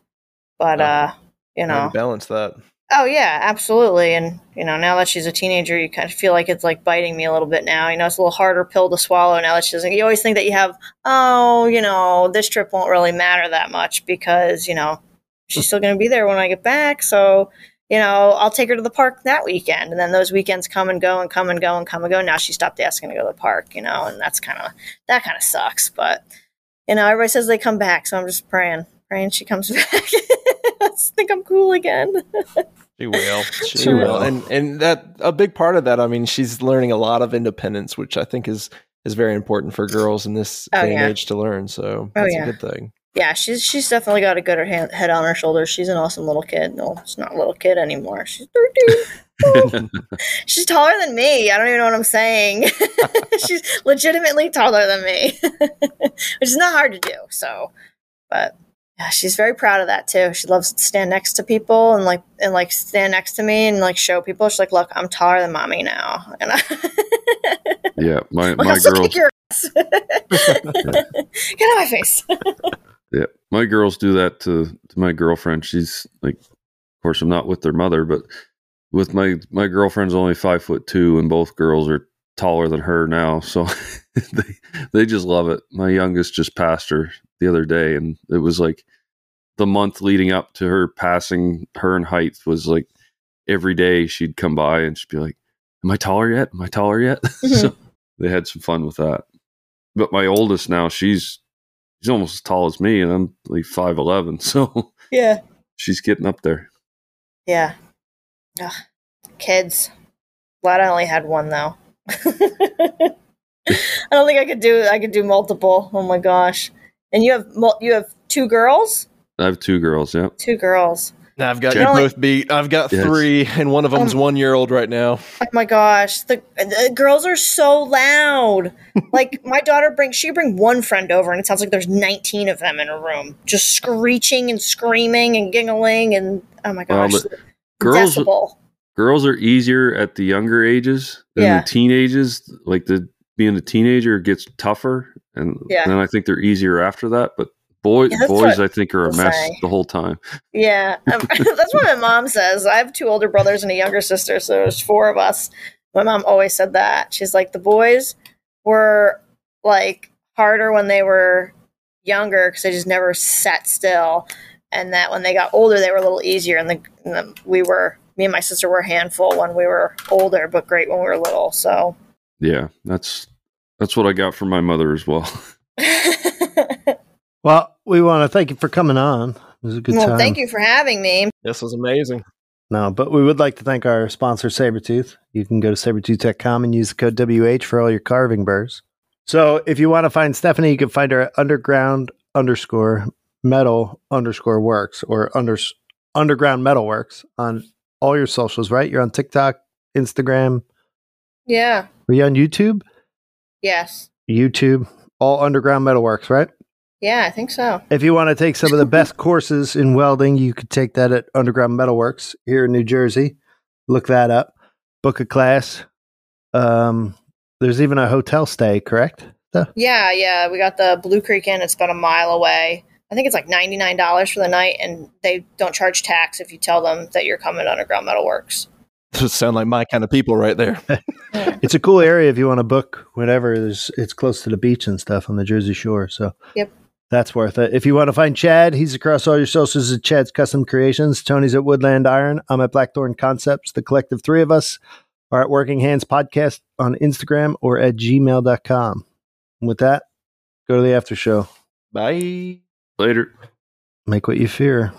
But uh, you know, balance that. oh yeah, absolutely. And you know, now that she's a teenager, you kind of feel like it's like biting me a little bit now. You know, it's a little harder pill to swallow now that she's. You always think that you have, oh, you know, this trip won't really matter that much because you know she's still going to be there when I get back. So you know, I'll take her to the park that weekend, and then those weekends come and go and come and go and come and go. Now she stopped asking to go to the park, you know, and that's kind of that kind of sucks. But you know, everybody says they come back, so I'm just praying, praying she comes back. I think I'm cool again. She will. She, She will. will. And and that a big part of that, I mean, she's learning a lot of independence, which I think is is very important for girls in this Oh, day yeah. and age to learn. So Oh, that's yeah. a good thing. Yeah, she's she's definitely got a good hand, head on her shoulders. She's an awesome little kid. No, she's not a little kid anymore. She's 13. she's taller than me. I don't even know what I'm saying. she's legitimately taller than me, which is not hard to do. So, but yeah, she's very proud of that too. She loves to stand next to people and like and like stand next to me and like show people. She's like, "Look, I'm taller than mommy now," and I, Yeah, my Look, my I'll girls. your ass. Get out of my face. Yeah, my girls do that to, to my girlfriend. She's like, of course, I'm not with their mother, but with my my girlfriend's only five foot two, and both girls are taller than her now. So they they just love it. My youngest just passed her the other day, and it was like the month leading up to her passing her in height was like every day she'd come by and she'd be like, "Am I taller yet? Am I taller yet?" Mm-hmm. so they had some fun with that. But my oldest now, she's she's almost as tall as me, and I'm like five eleven, so yeah. she's getting up there. Yeah. Ugh. Kids. Glad I only had one though. I don't think I could do I could do multiple. Oh my gosh. And you have you have two girls? I have two girls. Yeah, Two girls. Now I've got Chad- you both beat. I've got Yes. three, and one of them's Um, one year old right now. Oh my gosh, the, the girls are so loud. like my daughter brings, she bring one friend over, and it sounds like there's 19 of them in a room, just screeching and screaming and giggling, and oh my Well, gosh, the girls- decibel. Girls are easier at the younger ages than Yeah. the teenagers. Like the being a teenager gets tougher, and Yeah. then I think they're easier after that. But boy, Yeah, boys, what I think are a mess the whole time. Yeah, um, that's what my mom says. I have two older brothers and a younger sister, so there's four of us. My mom always said that. She's like, the boys were like harder when they were younger because they just never sat still, and that when they got older, they were a little easier. And the, and the we were, me and my sister were a handful when we were older, but great when we were little. So. Yeah, that's that's what I got from my mother as well. Well, we want to thank you for coming on. It was a good well, time. thank you for having me. This was amazing. No, but we would like to thank our sponsor, Saburrtooth. You can go to saburrtooth.com and use the code WH for all your carving burrs. So if you want to find Stephanie, you can find her at underground underscore metal underscore works or under, underground metal works on all your socials, right? You're on TikTok, Instagram. Yeah. Are you on YouTube? Yes. YouTube, all underground metalworks, right? Yeah, I think so. If you want to take some of the best courses in welding, you could take that at Underground Metalworks here in New Jersey. Look that up. Book a class. Um, there's even a hotel stay, correct? Yeah, yeah. We got the Blue Creek Inn. It's about a mile away. I think it's like ninety nine dollars for the night, and they don't charge tax if you tell them that you're coming to Underground Metalworks. Those sound like my kind of people right there. It's a cool area if you want to book whatever. There's, it's close to the beach and stuff on the Jersey Shore. So Yep. that's worth it. If you want to find Chad, he's across all your socials at Chad's Custom Creations. Tony's at Woodland Iron. I'm at Blackthorn Concepts. The collective three of us are at Working Hands Podcast on Instagram or at gmail.com. And with that, go to the after show. Bye. Later. Make what you fear.